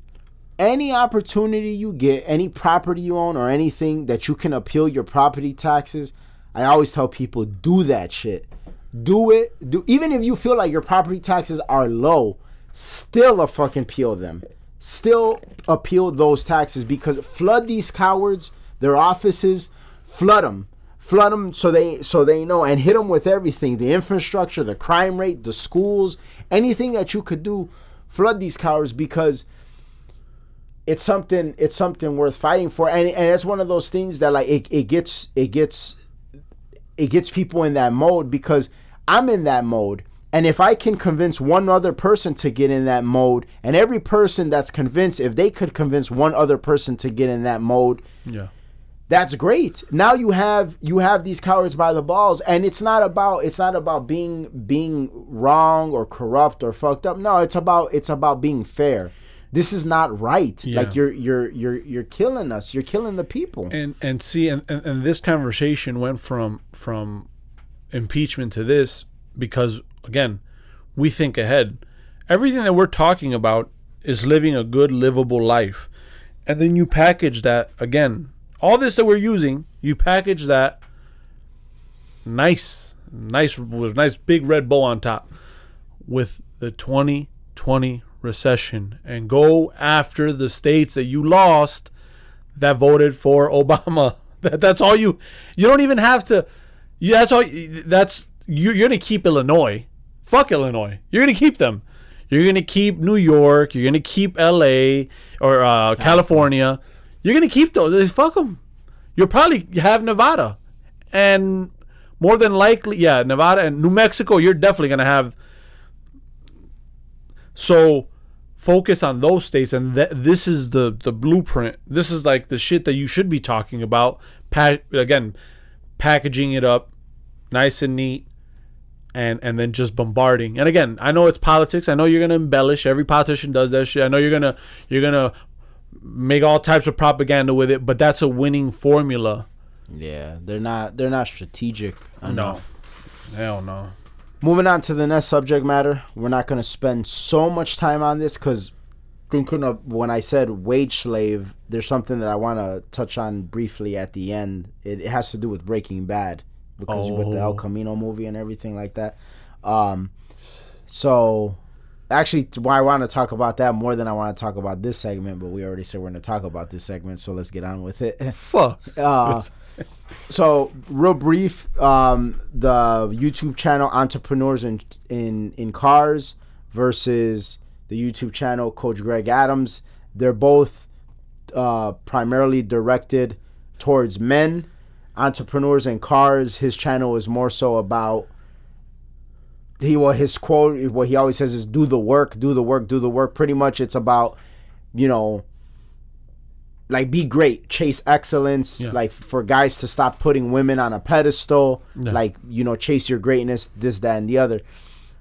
any opportunity you get any property you own or anything that you can appeal your property taxes i always tell people do that shit. Do it. Do even if you feel like your property taxes are low still a fucking appeal them. Still appeal those taxes because flood these cowards their offices flood them flood them so they so they know and hit them with everything the infrastructure the crime rate the schools anything that you could do flood these cowards because it's something it's something worth fighting for and, and it's one of those things that like it, it gets it gets it gets people in that mode because I'm in that mode. And if I can convince one other person to get in that mode, and every person that's convinced, if they could convince one other person to get in that mode, Yeah. That's great. Now you have you have these cowards by the balls, and it's not about it's not about being being wrong or corrupt or fucked up. No, it's about it's about being fair. This is not right. Yeah. Like you're you're you're you're killing us. You're killing the people. and and see and, and, and this conversation went from from impeachment to this because again we think ahead everything that we're talking about is living a good livable life and then you package that again all this that we're using you package that nice nice with a nice big red bow on top with the 2020 recession and go after the states that you lost that voted for Obama. That, that's all you. You don't even have to. You, that's all. That's you, you're gonna keep Illinois. Fuck Illinois. You're gonna keep them. You're gonna keep New York. You're gonna keep L.A. or uh, California. You're gonna keep those. Fuck them. You'll probably have Nevada, and more than likely, yeah, Nevada and New Mexico. You're definitely gonna have. So focus on those states and th- this is the the blueprint this is like the shit that you should be talking about pa- again packaging it up nice and neat and and then just bombarding and again i know it's politics i know you're gonna embellish every politician does that shit i know you're gonna you're gonna make all types of propaganda with it but that's a winning formula Yeah, they're not they're not strategic enough. hell no Moving on to the next subject matter, we're not going to spend so much time on this because thinking of when I said wage slave, there's something that I want to touch on briefly at the end. It, it has to do with Breaking Bad because with the El Oh. Camino movie and everything like that. Um, so actually, why I want to talk about that more than I want to talk about this segment, but we already said we're going to talk about this segment, so let's get on with it. fuck Uh, so real brief, um, the YouTube channel Entrepreneurs in in in Cars versus the YouTube channel Coach Greg Adams. They're both uh, primarily directed towards men, entrepreneurs and cars. His channel is more so about he well his quote what he always says is do the work, do the work, do the work. Pretty much it's about, you know, like be great, chase excellence, Yeah. like for guys to stop putting women on a pedestal, like, you know, chase your greatness, this, that, and the other.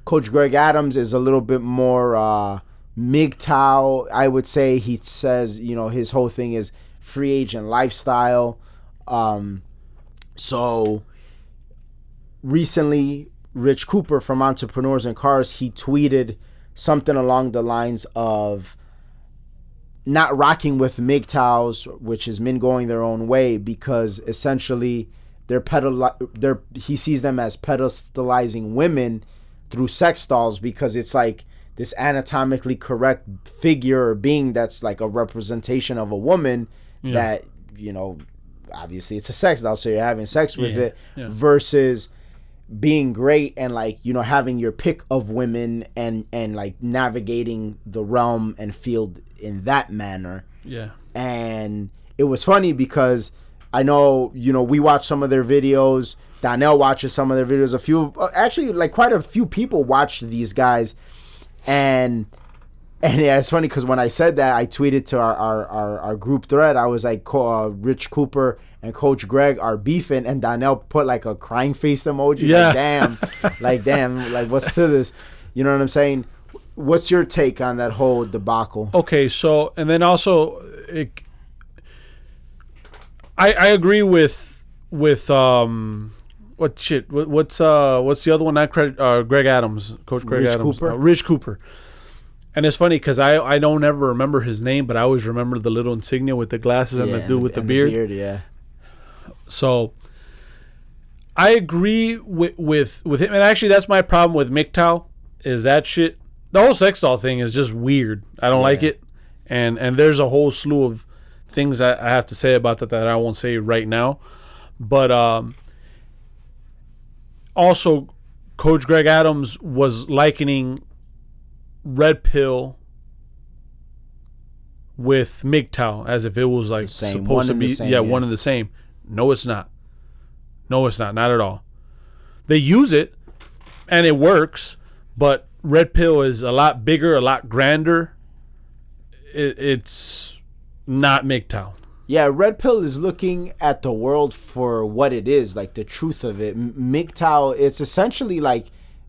Coach Greg Adams is a little bit more uh MGTOW, I would say. He says, you know, his whole thing is free agent lifestyle. Um so recently Rich Cooper from Entrepreneurs in Cars, he tweeted something along the lines of not rocking with MGTOWs, which is men going their own way, because essentially they're pedal they're he sees them as pedestalizing women through sex dolls because it's like this anatomically correct figure or being that's like a representation of a woman Yeah. that you know obviously it's a sex doll so you're having sex with Yeah, it yeah. versus being great and like you know having your pick of women and and like navigating the realm and field in that manner Yeah. and it was funny because I know you know we watch some of their videos. Donnell watches some of their videos. A few, actually, like quite a few people watch these guys, and and yeah, it's funny because when I said that, I tweeted to our our, our, our group thread. I was like, uh, Rich Cooper and Coach Greg are beefing, and Donnell put like a crying face emoji. Yeah. Like, damn, like damn, like what's to this? You know what I'm saying? What's your take on that whole debacle? Okay, so and then also, it, I I agree with with um what shit what, what's uh what's the other one? Not credit uh, Greg Adams, Coach Greg Rich Adams, Cooper? uh, Rich Cooper. And it's funny because I I don't ever remember his name, but I always remember the little insignia with the glasses and the dude with the and beard. yeah. So I agree with with with him, and actually that's my problem with MGTOW is that shit. The whole sex doll thing is just weird. I don't like it, and and there's a whole slew of things that I have to say about that that I won't say right now, but um. Also, Coach Greg Adams was likening Red Pill with MGTOW as if it was like supposed to be yeah, yeah. one and the same. No, it's not. No, it's not. Not at all. They use it and it works, but Red Pill is a lot bigger, a lot grander. It, it's not MGTOW. Yeah, Red Pill is looking at the world for what it is, like the truth of it. MGTOW, it's essentially like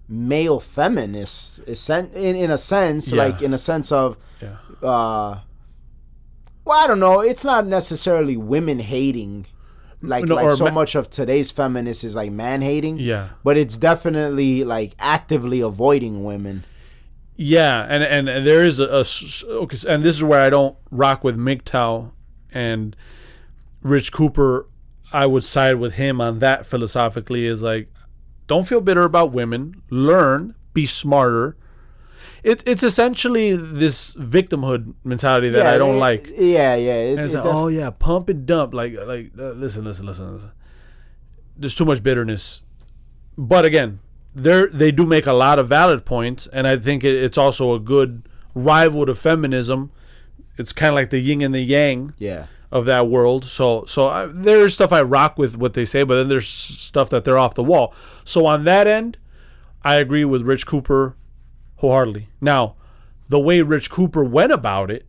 male feminists, in in a sense, Yeah. like in a sense of, Yeah. uh, well, I don't know. It's not necessarily women hating, like No, like so ma- much of today's feminists is like man hating. Yeah. but it's definitely like actively avoiding women. Yeah, and and, and there is a okay, and this is where I don't rock with MGTOW and Rich Cooper. I would side with him on that philosophically. Is like, don't feel bitter about women. Learn, be smarter. It, it's essentially this victimhood mentality that I don't it- like. Yeah, yeah. It, it's it like, oh yeah, pump and dump. Like, like, uh, listen, listen, listen, listen. There's too much bitterness. But again, they they do make a lot of valid points, and I think it, it's also a good rival to feminism. It's kind of like the yin and the yang yeah. of that world. So, so I, there's stuff I rock with what they say, but then there's stuff that they're off the wall. So on that end, I agree with Rich Cooper wholeheartedly. Now, the way Rich Cooper went about it,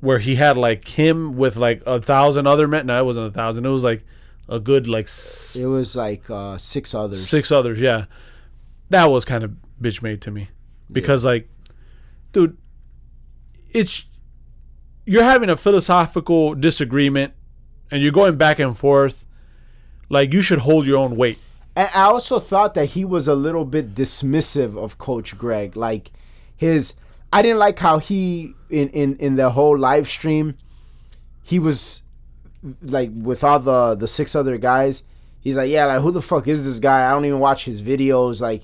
where he had like him with like a thousand other men. No, it wasn't a thousand. It was like a good like s- It was like uh, six others. six others. Yeah, that was kind of bitch made to me because like, dude, it's you're having a philosophical disagreement and you're going back and forth. Like you should hold your own weight. And I also thought that he was a little bit dismissive of Coach Greg. Like his I didn't like how he in in in the whole live stream he was like with all the the six other guys. He's like, "Yeah, like who the fuck is this guy? I don't even watch his videos." Like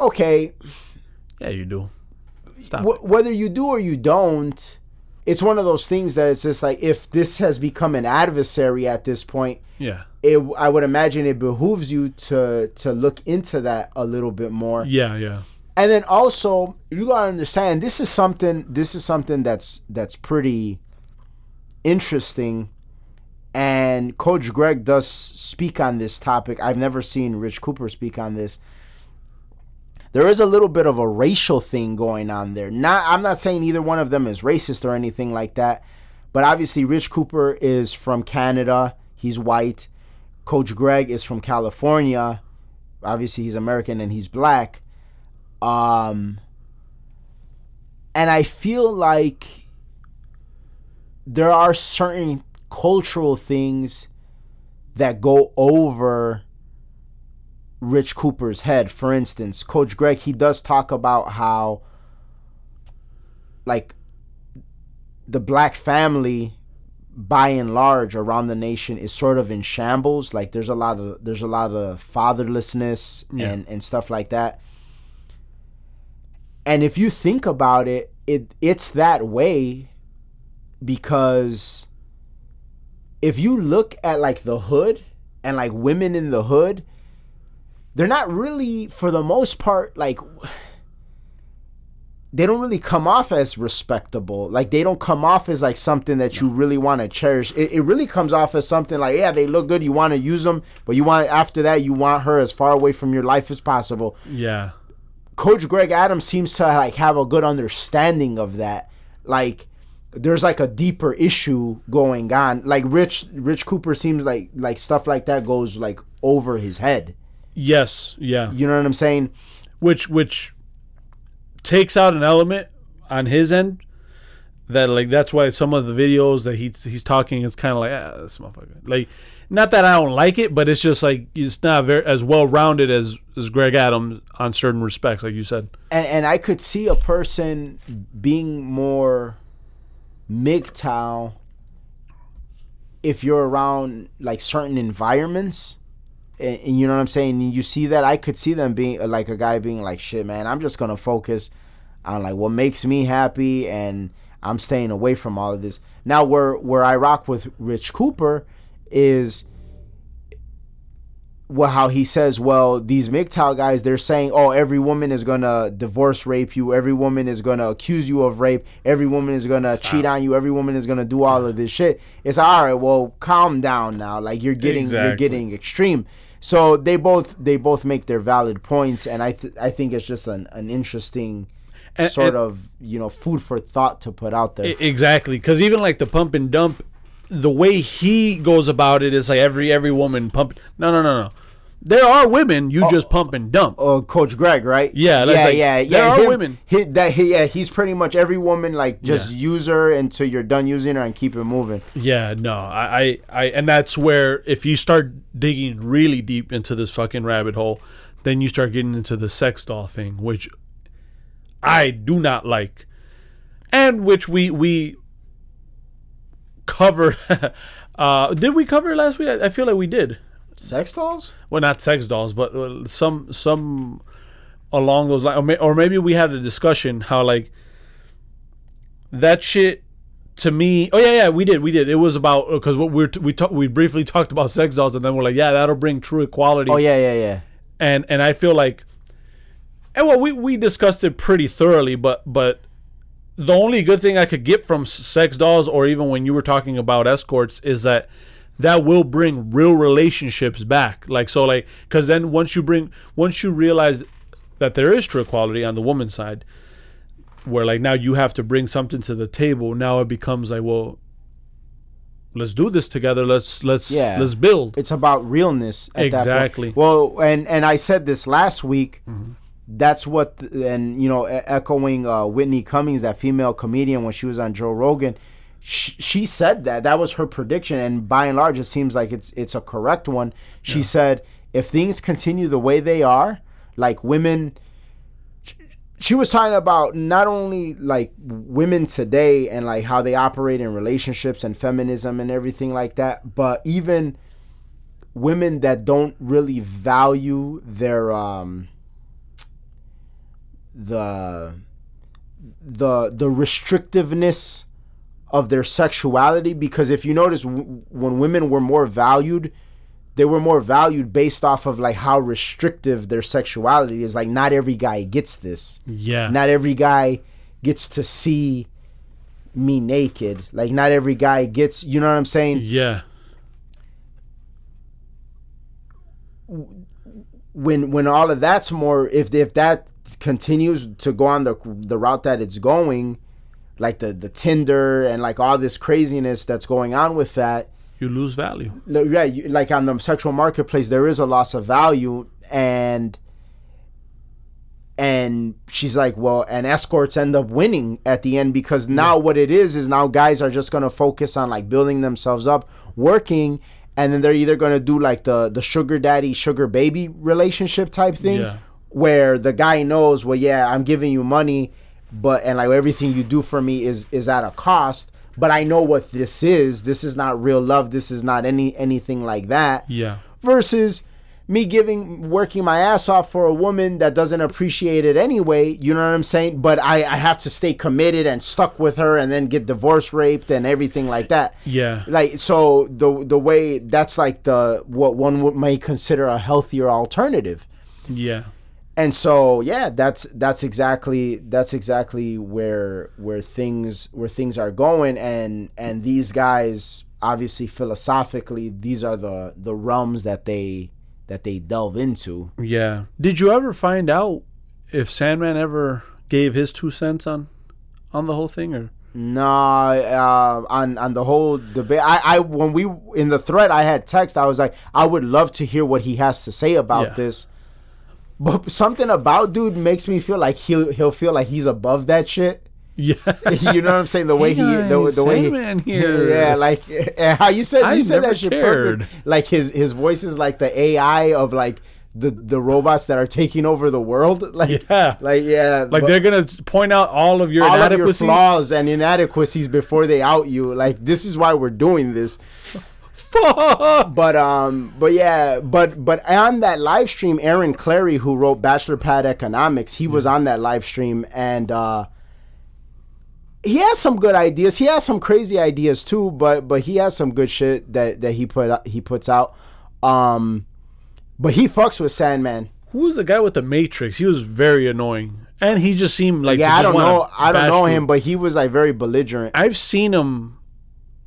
okay, Yeah, you do. Stop. wh- whether you do or you don't, it's one of those things that it's just like if this has become an adversary at this point, Yeah. It I would imagine it behooves you to to look into that a little bit more. Yeah. Yeah. And then also you gotta understand this is something this is something that's that's pretty interesting and Coach Greg does speak on this topic. I've never seen Rich Cooper speak on this. There is a little bit of a racial thing going on there. Not I'm not saying either one of them is racist or anything like that, but obviously Rich Cooper is from Canada. He's white. Coach Greg is from California. Obviously he's American and he's black. Um and I feel like there are certain cultural things that go over Rich Cooper's head. For instance, Coach Greg, he does talk about how, like, the black family by and large around the nation is sort of in shambles like there's a lot of there's a lot of fatherlessness Yeah. and and stuff like that and if you think about it it it's that way because if you look at like the hood and like women in the hood they're not really for the most part like they don't really come off as respectable like they don't come off as like something that you really want to cherish it, it really comes off as something like yeah they look good you want to use them but you want after that you want her as far away from your life as possible Yeah. Coach Greg Adams seems to like have a good understanding of that. Like there's like a deeper issue going on. Like Rich Rich Cooper seems like like stuff like that goes like over his head. Yes. Yeah. You know what I'm saying? which which takes out an element on his end that like that's why some of the videos that he's he's talking is kind of like ah this motherfucker like not that I don't like it but it's just like it's not very as well rounded as as Greg Adams on certain respects like you said And and I could see a person being more MGTOW if you're around like certain environments. And, and you know what I'm saying? You see that I could see them being uh, like a guy being like, "Shit, man, I'm just gonna focus on like what makes me happy, and I'm staying away from all of this." Now, where where I rock with Rich Cooper is well how he says well these MGTOW guys they're saying oh every woman is gonna divorce rape you. Every woman is gonna accuse you of rape. Every woman is gonna cheat on you. Every woman is gonna do all of this shit. It's all right well calm down now. Like you're getting you're getting extreme. So they both they both make their valid points and I th- I think it's just an, an interesting And- sort and- of you know food for thought to put out there. Exactly. Because even like the pump and dump the way he goes about it is like every every woman pump no no no no there are women you just pump and dump uh, Coach Greg, right? Yeah, yeah, like- yeah, there yeah. are him- women. He, that he, yeah, he's pretty much every woman. Like just Yeah. use her until you're done using her and keep it moving. Yeah, no, I, I, I, and that's where if you start digging really deep into this fucking rabbit hole, then you start getting into the sex doll thing, which I do not like, and which we we covered. uh, did we cover it last week? I, I feel like we did. Sex dolls? Well, not sex dolls, but uh, some some along those lines, or, may, or maybe we had a discussion how like that shit to me. Oh yeah, yeah, we did, we did. It was about because what we're we talk, we briefly talked about sex dolls, and then we're like, yeah, that'll bring true equality. Oh yeah, yeah, yeah. and and I feel like, and well, we we discussed it pretty thoroughly, but but the only good thing I could get from sex dolls, or even when you were talking about escorts, is that that will bring real relationships back. Like so, like because then once you bring once you realize that there is true equality on the woman's side, where like now you have to bring something to the table. Now it becomes like, well, let's do this together. Let's let's Yeah. let's build. It's about realness. At That Exactly. Well, and and I said this last week. Mm-hmm. That's what, and you know, echoing uh, Whitney Cummings, that female comedian, when she was on Joe Rogan, she, she said that that was her prediction, and by and large, it seems like it's it's a correct one. She said if things continue the way they are, like women she was talking about not only like women today and like how they operate in relationships and feminism and everything like that, but even women that don't really value their um the the the restrictiveness of their sexuality because if you notice w- when women were more valued they were more valued based off of like how restrictive their sexuality is like not every guy gets this Yeah. not every guy gets to see me naked like not every guy gets you know what i'm saying yeah. when when all of that's more if if that continues to go on the the route that it's going like the the tinder and like all this craziness that's going on with that You lose value. Yeah, you, like on the sexual marketplace, there is a loss of value, and and she's like, well, and escorts end up winning at the end because now what it is is now guys are just gonna focus on like building themselves up, working, and then they're either gonna do like the the sugar daddy sugar baby relationship type thing, Yeah. where the guy knows, well, yeah, I'm giving you money, but and like everything you do for me is is at a cost. But I know what this is. This is not real love. This is not any anything like that. Yeah. Versus me giving working my ass off for a woman that doesn't appreciate it anyway. You know what I'm saying? But I, I have to stay committed and stuck with her and then get divorce raped and everything like that. Yeah. Like so the the way that's like the what one would may consider a healthier alternative Yeah. And so yeah that's that's exactly that's exactly where where things where things are going and and these guys obviously philosophically these are the the realms that they that they delve into Yeah. Did you ever find out if Sandman ever gave his two cents on on the whole thing or no uh, on on the whole debate I, I when we in the thread i had text i was like i would love to hear what he has to say about Yeah. this but something about dude makes me feel like he'll he'll feel like he's above that shit Yeah. you know what I'm saying? The way he, the, the way he, here. yeah, like and how you said I you said that shit cared. perfect. Like his his voice is like the AI of like the the robots that are taking over the world. Like Yeah. like yeah, like they're gonna point out all of your all of your flaws and inadequacies before they out you. Like this is why we're doing this. Fuck. But um, but yeah, but but on that live stream, Aaron Clarey, who wrote Bachelor Pad Economics, he was on that live stream, and uh, he has some good ideas. He has some crazy ideas too, but but he has some good shit that that he put he puts out. Um, but he fucks with Sandman. Who was the guy with the Matrix? He was very annoying, and he just seemed like yeah, I don't know. I don't know him, but he was like very belligerent. I've seen him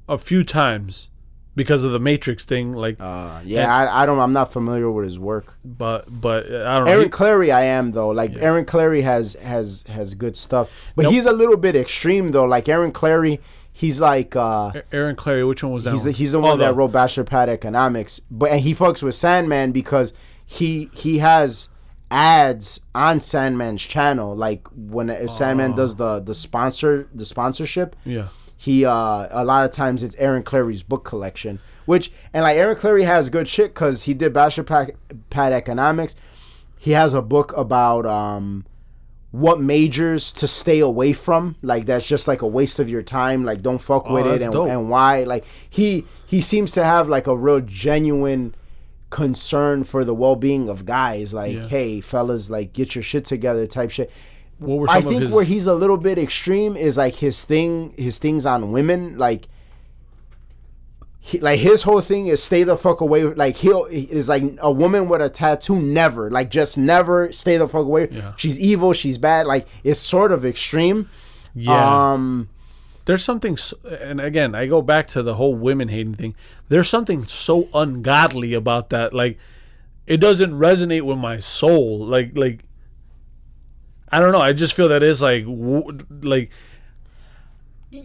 a few times because of the Matrix thing. Like, Uh, yeah, I, I don't. I'm not familiar with his work. but but uh, I don't. Aaron He- Clarey, I am though. Like Aaron Clarey has has has good stuff, but Nope. he's a little bit extreme though. Like Aaron Clarey, he's like uh, Aaron Clarey, which one was that? he's the one? he's the Oh, one that wrote Bachelor Pad Economics, but and he fucks with Sandman because he he has ads on Sandman's channel. Like when if Sandman does the the sponsor the sponsorship, Yeah. He uh a lot of times it's Aaron Clarey's book collection, which and like Aaron Clarey has good shit because he did Bachelor Pad, Pad Economics. He has a book about um what majors to stay away from, like that's just like a waste of your time. Like don't fuck Oh, with it and, and why. Like he he seems to have like a real genuine concern for the well being of guys. Like Yeah. hey fellas, like get your shit together type shit. What were some I think his? where he's a little bit extreme is like his thing, his things on women. Like, he, like his whole thing is stay the fuck away. Like he'll is like a woman with a tattoo. Never, like just never stay the fuck away. Yeah. She's evil. She's bad. Like it's sort of extreme. yeah. Um. There's something, and again, I go back to the whole women hating thing. There's something so ungodly about that. Like, it doesn't resonate with my soul. Like, like, I don't know. I just feel that it's like, w- like,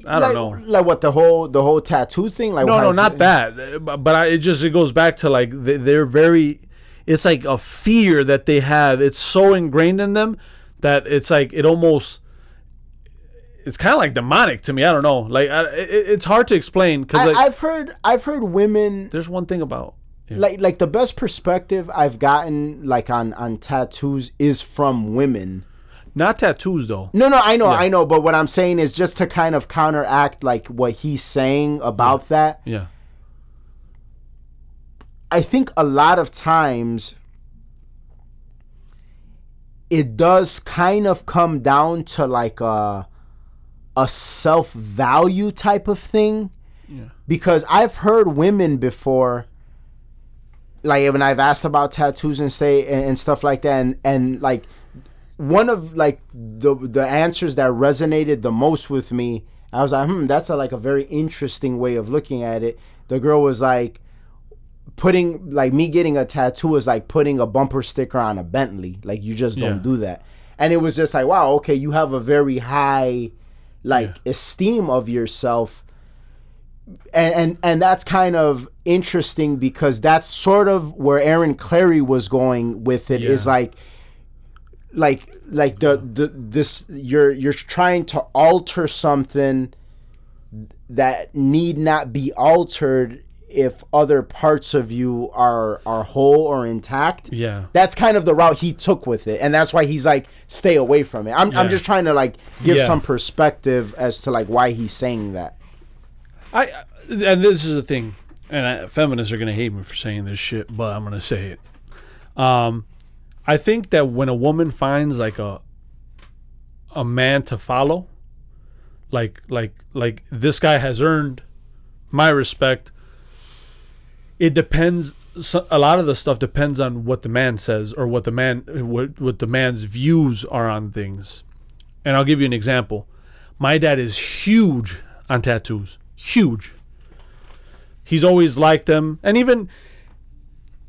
I don't like, know. Like what the whole the whole tattoo thing. Like no, no, not it- that. But I, it just it goes back to like they, they're very. It's like a fear that they have. It's so ingrained in them that it's like it almost. It's kind of like demonic to me. I don't know. Like I, it, it's hard to explain because like, I've heard I've heard women there's one thing about like like the best perspective I've gotten like on on tattoos is from women. Not tattoos though. No, no, I know, I know, but what I'm saying is just to kind of counteract like what he's saying about that. Yeah, I think a lot of times it does kind of come down to like a a self-value type of thing. Yeah. Because I've heard women before like when I've asked about tattoos and say and, and stuff like that and and like one of like the the answers that resonated the most with me I was like hmm that's a, like a very interesting way of looking at it the girl was like putting like me getting a tattoo is like putting a bumper sticker on a Bentley. Like you just don't Yeah. do that. And it was just like, wow, okay, you have a very high like esteem of yourself. And, and and that's kind of interesting because that's sort of where Aaron Clarey was going with it. Is Yeah. like like like the, the this you're you're trying to alter something that need not be altered if other parts of you are are whole or intact. Yeah. That's kind of the route he took with it. And that's why he's like stay away from it. I'm I'm just trying to like give Yeah. some perspective as to like why he's saying that. I and this is the thing, and I, feminists are gonna hate me for saying this shit, but I'm gonna say it. Um, I think that when a woman finds like a a man to follow, like like like this guy has earned my respect. It depends. So, a lot of the stuff depends on what the man says or what the man what what the man's views are on things. And I'll give you an example. My dad is huge on tattoos. Huge. He's always liked them. And even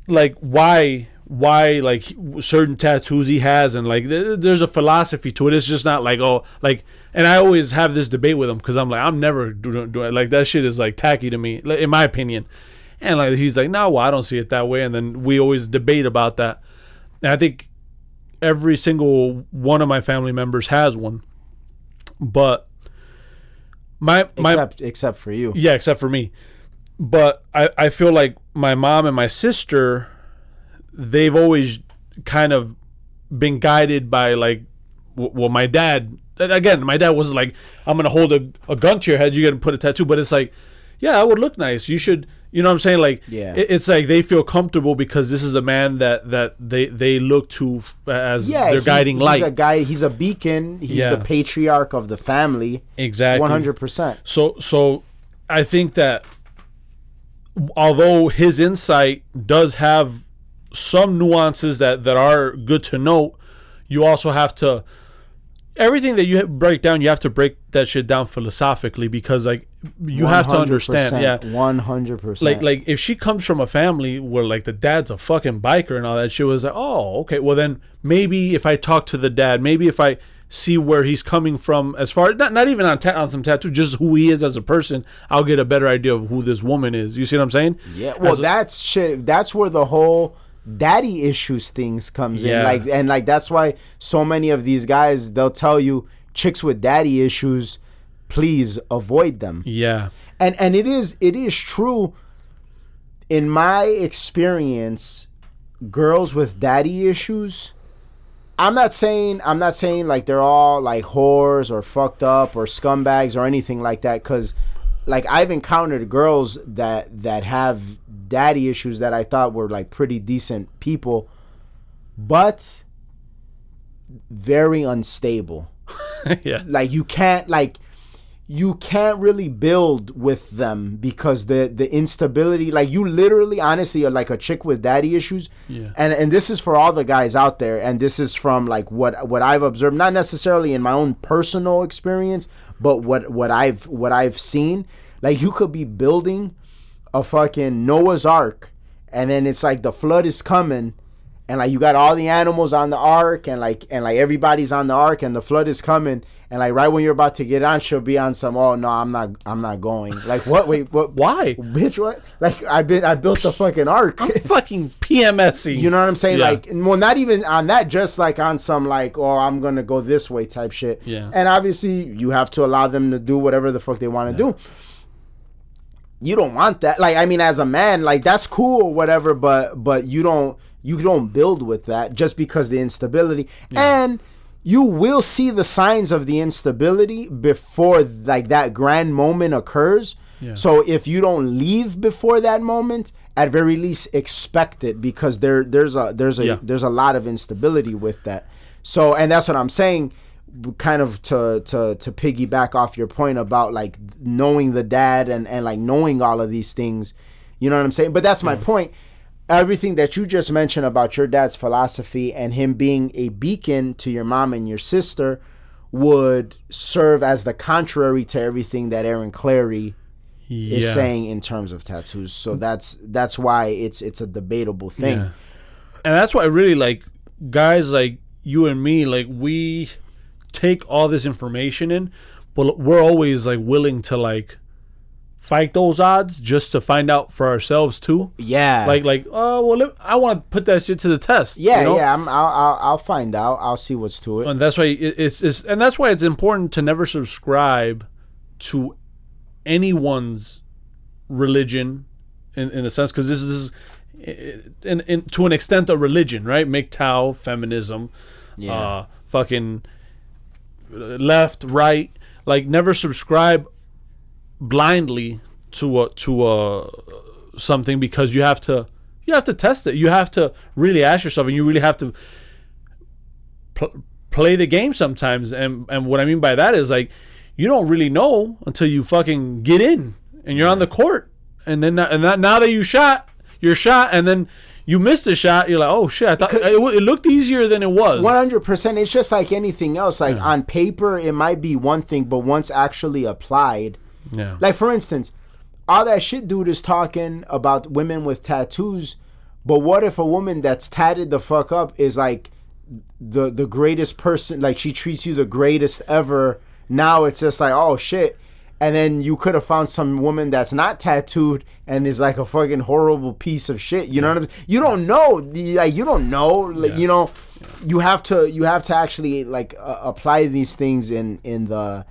like why why like certain tattoos he has and like there- there's a philosophy to it. It's just not like oh like and I always have this debate with him because I'm like I'm never doing do like that shit is like tacky to me in my opinion. And like he's like no, well I don't see it that way. And then we always debate about that. And I think every single one of my family members has one. But my my Except except for you. yeah, except for me. But I, I feel like my mom and my sister, they've always kind of been guided by like, well, my dad. Again, my dad wasn't like, I'm gonna hold a, a gun to your head. You're gonna put a tattoo. But it's like, yeah, that would look nice. You should. You know what I'm saying? Like, Yeah. it- it's like they feel comfortable because this is a man that that they they look to f- as Yeah, their he's- guiding he's light. a guy. He's a beacon. He's Yeah. the patriarch of the family. exactly. One hundred percent. So so I think that although his insight does have some nuances that that are good to note, you also have to everything that you break down, you have to break that shit down philosophically because like you have to understand, yeah. One hundred percent. Like like if she comes from a family where like the dad's a fucking biker and all that shit was like, oh, okay, well then maybe if I talk to the dad, maybe if I see where he's coming from as far not not even on ta- on some tattoo, just who he is as a person, I'll get a better idea of who this woman is. You see what I'm saying? Yeah, well, a- that's shit. That's where the whole daddy issues things comes in. Like, and like that's why so many of these guys they'll tell you chicks with daddy issues, please avoid them. yeah, And and it is it is true. In my experience, girls with daddy issues. I'm not saying I'm not saying like they're all like whores or fucked up or scumbags or anything like that because like I've encountered girls that that have daddy issues that I thought were like pretty decent people but very unstable. Yeah, like you can't like you can't really build with them because the the instability like you literally honestly are like a chick with daddy issues. Yeah. and and this is for all the guys out there and this is from like what what I've observed not necessarily in my own personal experience but what what I've what I've seen. Like you could be building a fucking Noah's ark and then it's like the flood is coming and like you got all the animals on the ark and like and like everybody's on the ark and the flood is coming and like right when you're about to get on she'll be on some oh no i'm not i'm not going like what wait what why? bitch what like i been i built the fucking ark I'm fucking PMSing. you know what i'm saying Yeah. like well not even on that just like on some like oh i'm gonna go this way type shit Yeah. and obviously you have to allow them to do whatever the fuck they want to do you don't want that. Like i mean as a man like that's cool or whatever but but you don't you don't build with that just because the instability. And you will see the signs of the instability before like that grand moment occurs. Yeah. so if you don't leave before that moment at very least expect it because there there's a there's a Yeah. there's a lot of instability with that. So and that's what i'm saying kind of to to to piggyback off your point about like knowing the dad and and like knowing all of these things you know what i'm saying but that's my point everything that you just mentioned about your dad's philosophy and him being a beacon to your mom and your sister would serve as the contrary to everything that Aaron Clarey is saying in terms of tattoos. So that's that's why it's it's a debatable thing. Yeah. And that's why really like guys like you and me, like we take all this information in, but we're always like willing to like fight those odds just to find out for ourselves too. Yeah. Like like oh well, let- I want to put that shit to the test. yeah, you know? yeah. I'm, I'll, I'll I'll find out. I'll see what's to it. and that's why it's, it's and that's why it's important to never subscribe to anyone's religion in, in a sense because this is in, in to an extent a religion right MGTOW feminism Yeah. uh fucking left right like never subscribe blindly to a to a something because you have to you have to test it. You have to really ask yourself and you really have to pl- play the game sometimes. And and what i mean by that is like you don't really know until you fucking get in and you're on the court. And then and that, now that you shot you're shot and then you missed a shot you're like oh shit i thought it, it looked easier than it was One hundred percent. It's just like anything else. Like on paper, it might be one thing, but once actually applied, yeah like for instance, all that shit dude is talking about women with tattoos, but what if a woman that's tatted the fuck up is like the the greatest person? Like she treats you the greatest ever. Now it's just like oh shit. And then you could have found some woman that's not tattooed and is like a fucking horrible piece of shit. You know what I'm saying? You don't know. Like you don't know. Like, Yeah. You know, you have to you have to actually like uh, apply these things in in the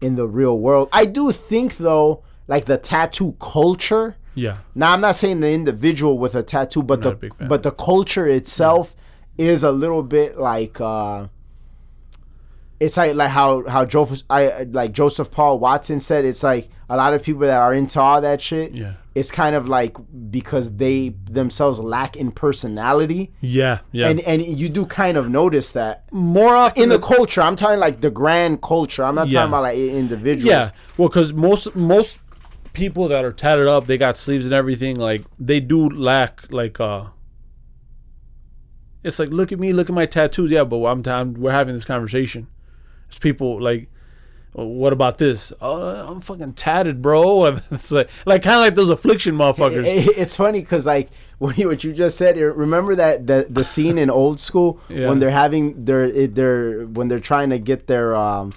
in the real world. I do think though, like the tattoo culture. yeah Now I'm not saying the individual with a tattoo, but the but the culture itself is a little bit like uh it's like like how how Joseph I like Joseph Paul Watson said it's like a lot of people that are into all that shit. Yeah. It's kind of like because they themselves lack in personality. yeah yeah And and you do kind of notice that more often in the than- culture. I'm talking like the grand culture. I'm not Yeah. talking about like individuals. Yeah, well, because most most people that are tatted up, they got sleeves and everything. Like they do lack like uh. It's like look at me, look at my tattoos. Yeah, but I'm, I'm we're having this conversation. It's people like, "Oh, what about this? Oh, I'm fucking tatted, bro. It's like like kind of like those affliction motherfuckers. It- it's funny because like what you, what you just said. Remember that the the scene in Old School Yeah. when they're having their their when they're trying to get their um,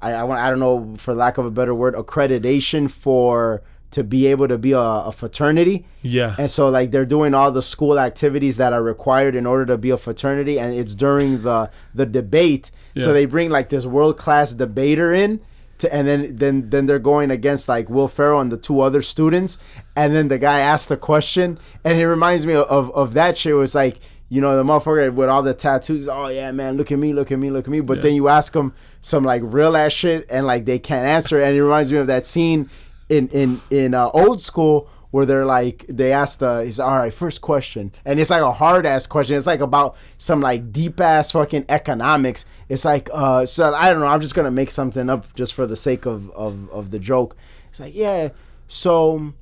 I I, want, I don't know for lack of a better word accreditation for to be able to be a, a fraternity. yeah, And so like they're doing all the school activities that are required in order to be a fraternity and it's during the the debate. So they bring like this world class debater in to and then then then they're going against like Will Ferrell and the two other students. And then the guy asked the question and it reminds me of of, that shit it was like you know the motherfucker with all the tattoos oh yeah man look at me look at me look at me. But then you ask them some like real ass shit and like they can't answer. And it reminds me of that scene in in in uh, old school where they're like they ask the is all right first question. And it's like a hard ass question. It's like about some like deep ass fucking economics. It's like uh so i don't know. I'm just gonna make something up just for the sake of of, of the joke. It's like yeah so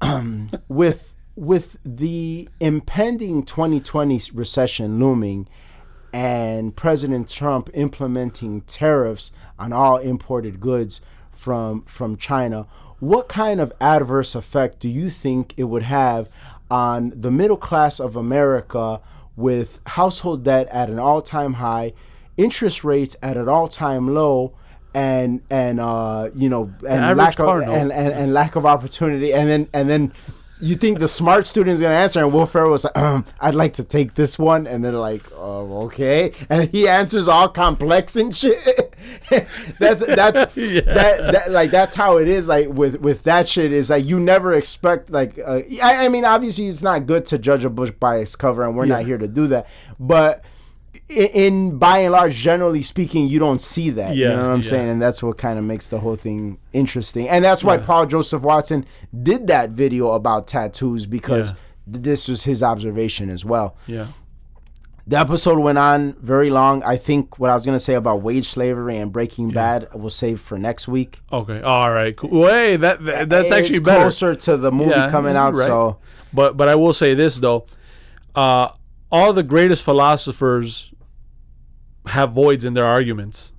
um with with the impending 2020 recession looming and President Trump implementing tariffs on all imported goods from from China, what kind of adverse effect do you think it would have on the middle class of America with household debt at an all-time high, interest rates at an all-time low, and and uh, you know and lack of and, and, and lack of opportunity, and then and then you think the smart student is gonna answer, and Will Ferrell was like, um, "I'd like to take this one," and they're like, "Oh, okay," and he answers all complex and shit. that's that's Yeah. that, that like that's how it is. Like with with that shit is like you never expect like uh, I, I mean obviously it's not good to judge a book by its cover, and we're not here to do that, but. In, in by and large, generally speaking, you don't see that. Yeah, you know what I'm yeah. saying, and that's what kind of makes the whole thing interesting. And that's why Yeah. Paul Joseph Watson did that video about tattoos because this was his observation as well. yeah, The episode went on very long. I think what I was gonna say about wage slavery and Breaking Bad we'll save for next week. okay, all right, cool. Hey, that, that that's It's actually better. closer to the movie coming out. right. So But but I will say this though, uh, all the greatest philosophers have voids in their arguments.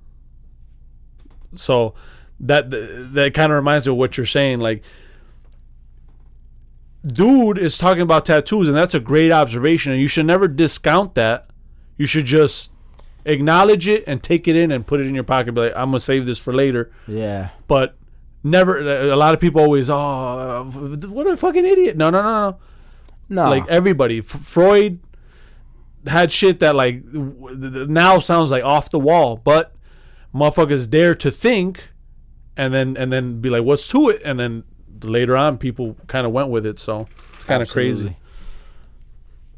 So that that kind of reminds me of what you're saying. Like, dude is talking about tattoos, and that's a great observation, and you should never discount that. You should just acknowledge it and take it in and put it in your pocket. Be like, I'm gonna save this for later. Yeah. But never. A lot of people always, oh, what a fucking idiot. No, no, no, no. No. Like everybody, F- Freud had shit that like now sounds like off the wall, but motherfuckers dare to think, and then and then be like, what's to it? And then later on, people kind of went with it. So it's kind of crazy.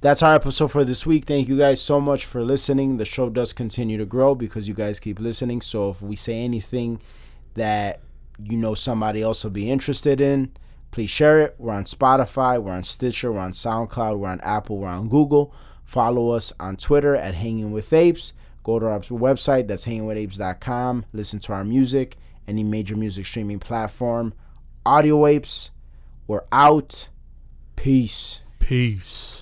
That's our episode for this week. Thank you guys so much for listening. The show does continue to grow because you guys keep listening. So if we say anything that you know somebody else will be interested in, please share it. We're on Spotify, we're on Stitcher, we're on SoundCloud, we're on Apple, we're on Google. Follow us on Twitter at Hanging with Apes. Go to our website, that's hangingwithapes.com. Listen to our music, any major music streaming platform. Audio Apes, we're out. Peace. Peace.